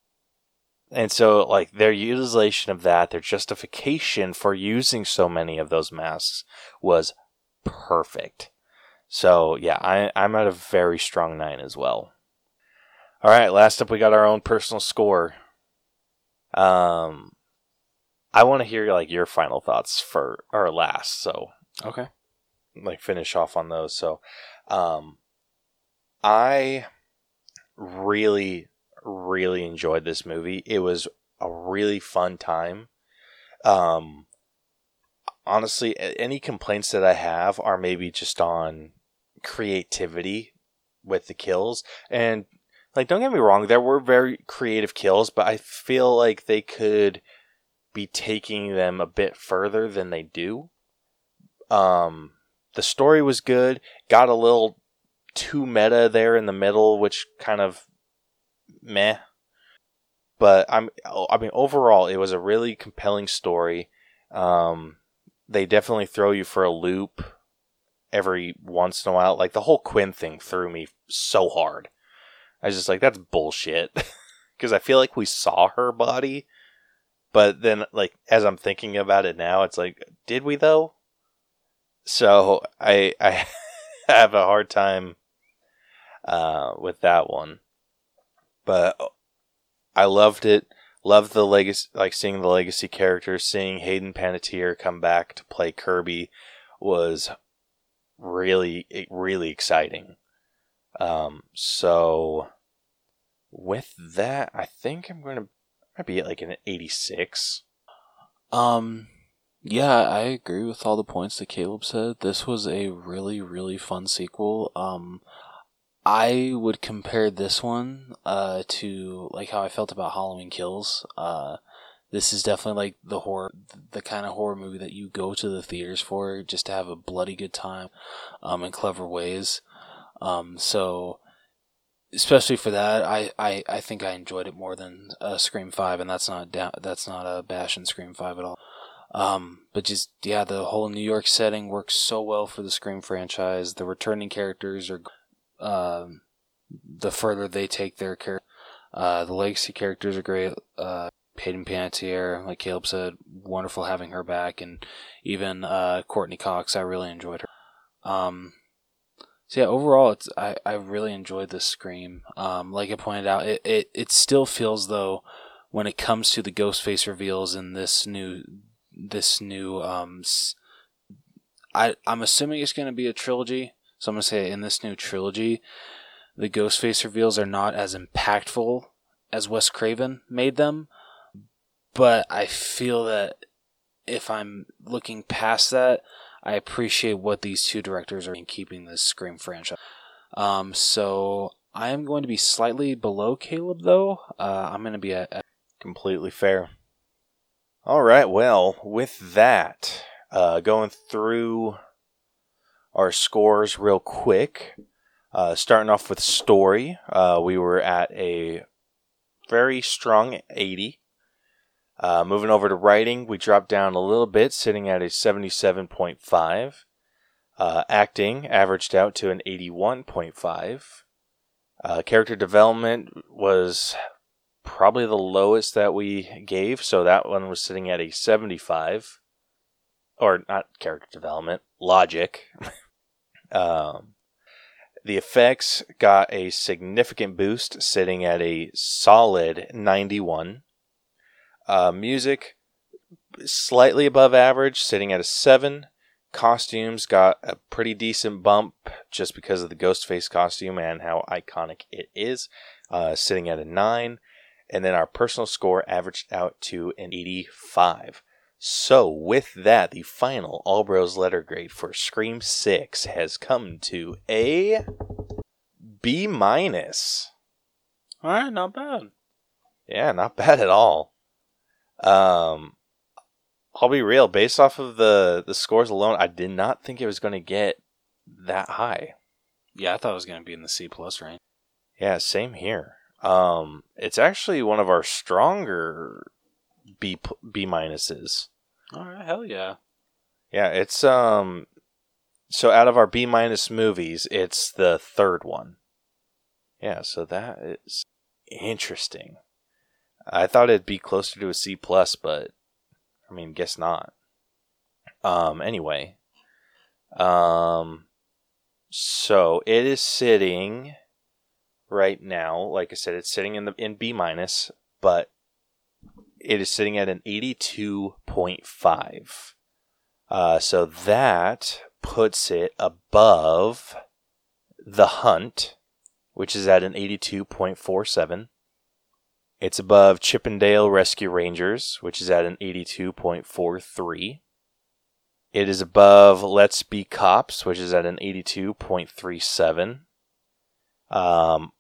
And so like their utilization of that, their justification for using so many of those masks was perfect. So yeah, I I'm at a very strong 9 as well. All right, last up we got our own personal score. Um I want to hear like your final thoughts for or last, so Okay. Like finish off on those. So um I really really enjoyed this movie. It was a really fun time. Um honestly, any complaints that I have are maybe just on creativity with the kills and like don't get me wrong there were very creative kills but i feel like they could be taking them a bit further than they do um the story was good got a little too meta there in the middle which kind of meh. But I'm I mean overall it was a really compelling story. Um, they definitely throw you for a loop every once in a while. Like the whole Quinn thing threw me so hard. I was just like, that's bullshit. Because I feel like we saw her body, but then like as I'm thinking about it now, it's like, did we though? So I I have a hard time uh, with that one, but I loved it. Loved the legacy, like seeing the legacy characters, seeing Hayden Panettiere come back to play Kirby was really, really exciting. Um, so with that, I think I'm to might be at like an 86. Um, yeah, I agree with all the points that Caleb said. This was a really, really fun sequel. Um, I would compare this one uh, to like how I felt about Halloween Kills. Uh, this is definitely like the horror, the kind of horror movie that you go to the theaters for just to have a bloody good time, um, in clever ways. Um, so especially for that, I, I, I think I enjoyed it more than uh, Scream Five, and that's not da- that's not a bash in Scream Five at all. Um, but just yeah, the whole New York setting works so well for the Scream franchise. The returning characters are um, the further they take their character. Uh, the legacy characters are great. Uh, Hayden Panettiere, like Caleb said, wonderful having her back, and even uh, Courteney Cox, I really enjoyed her. Um, so yeah, overall, it's I, I really enjoyed this Scream. Um, like I pointed out, it, it it still feels though when it comes to the Ghostface reveals in this new this new um, I I'm assuming it's going to be a trilogy. So I'm going to say in this new trilogy, the Ghostface reveals are not as impactful as Wes Craven made them. But I feel that if I'm looking past that, I appreciate what these two directors are in keeping this Scream franchise. Um, so I am going to be slightly below Caleb, though. Uh, I'm going to be at, at completely fair. All right, well, with that, uh, going through our scores real quick. Uh, starting off with story, uh, we were at a very strong 80. Uh, moving over to writing, we dropped down a little bit, sitting at a 77.5. Uh, acting averaged out to an 81.5. Uh, character development was probably the lowest that we gave, so that one was sitting at a 75. Or not character development, logic. Um, the effects got a significant boost, sitting at a solid 91. Uh, music, slightly above average, sitting at a 7. Costumes got a pretty decent bump just because of the Ghostface costume and how iconic it is, uh, sitting at a 9. And then our personal score averaged out to an 85. So, with that, the final Allbros letter grade for Scream 6 has come to a B minus. Alright, not bad. Yeah, not bad at all. Um I'll be real, based off of the the scores alone, I did not think it was going to get that high. Yeah, I thought it was going to be in the C plus range. Yeah, same here. Um it's actually one of our stronger B B minuses. All right, hell yeah. Yeah, it's um so out of our B minus movies, it's the third one. Yeah, so that is interesting. I thought it'd be closer to a C plus, but I mean, guess not. Um anyway. Um so it is sitting right now, like I said, it's sitting in the in B minus, but it is sitting at an 82.5. Uh, so that puts it above The Hunt, which is at an 82.47. It's above Chip 'n Dale Rescue Rangers, which is at an 82.43. It is above Let's Be Cops, which is at an 82.37. Um,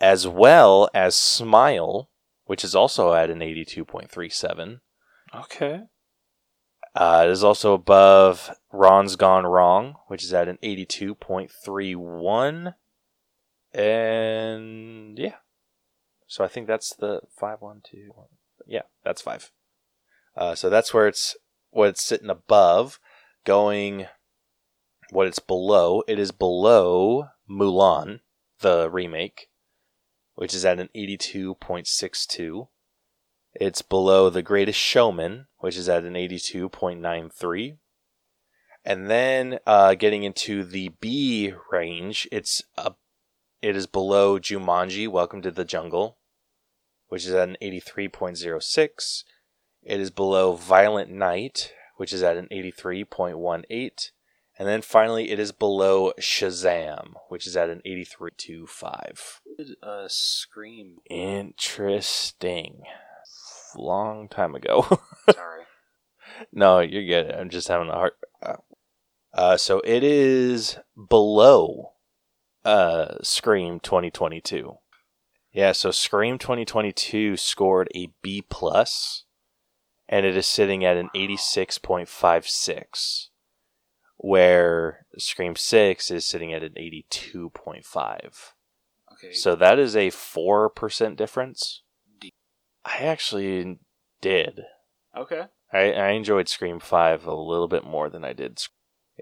as well as Smile, which is also at an 82.37. Okay. Uh, it is also above Ron's Gone Wrong, which is at an 82.31. And yeah. So I think that's the five, one, two, one. Yeah, that's five. Uh, so that's where it's what it's sitting above, going what it's below. It is below Mulan, the remake, which is at an 82.62. It's below The Greatest Showman, which is at an 82.93. And then uh, getting into the B range, it's uh, it is below Jumanji, Welcome to the Jungle, which is at an 83.06. It is below Violent Night, which is at an 83.18. And then finally, it is below Shazam, which is at an 83.25. Uh, Scream. Interesting. Long time ago. Sorry. no, you're good. I'm just having a hard. Uh, uh, so it is below uh, Scream 2022. Yeah, so Scream 2022 scored a B plus, and it is sitting at an 86.56, where Scream 6 is sitting at an 82.5. Okay. So that is a four percent difference. D- I actually did. okay. I, I enjoyed Scream Five a little bit more than I did.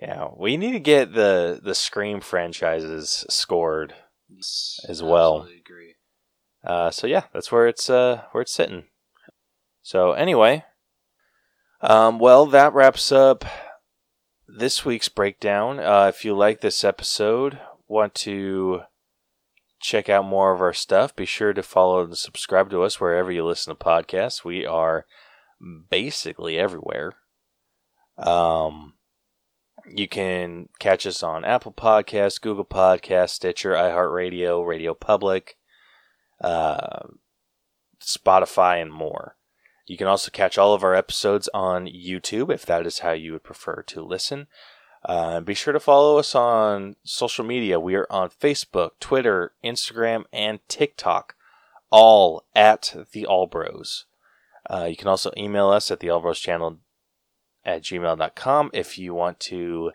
Yeah, we need to get the the Scream franchises scored. As well. Absolutely agree. Uh, so yeah, that's where it's uh where it's sitting. So anyway, um, well that wraps up this week's breakdown. Uh, if you like this episode, want to check out more of our stuff, be sure to follow and subscribe to us wherever you listen to podcasts. We are basically everywhere. Um, you can catch us on Apple Podcasts, Google Podcasts, Stitcher, iHeartRadio, Radio Public, uh, Spotify, and more. You can also catch all of our episodes on YouTube if that is how you would prefer to listen. Uh, be sure to follow us on social media. We are on Facebook, Twitter, Instagram, and TikTok, all at the Allbros. Uh, you can also email us at the Allbros channel at gmail.com if you want to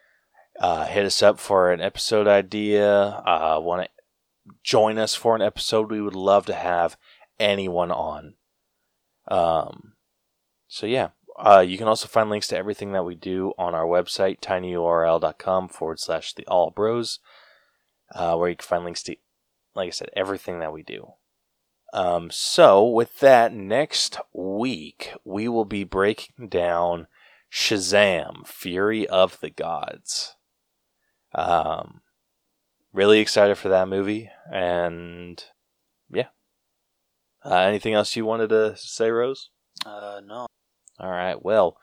uh, hit us up for an episode idea, uh, want to join us for an episode. We would love to have anyone on. Um, so yeah, uh, you can also find links to everything that we do on our website, tinyurl.com forward slash the all bros, uh, where you can find links to, like I said, everything that we do. Um, so with that, next week we will be breaking down Shazam: Fury of the Gods. Um, really excited for that movie, and yeah. Uh, anything else you wanted to say, Rose? Uh, no. All right. Well,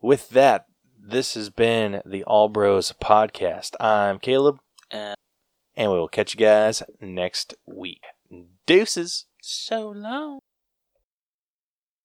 with that, this has been the All Bros podcast. I'm Caleb, And and we will catch you guys next week. Deuces. so long.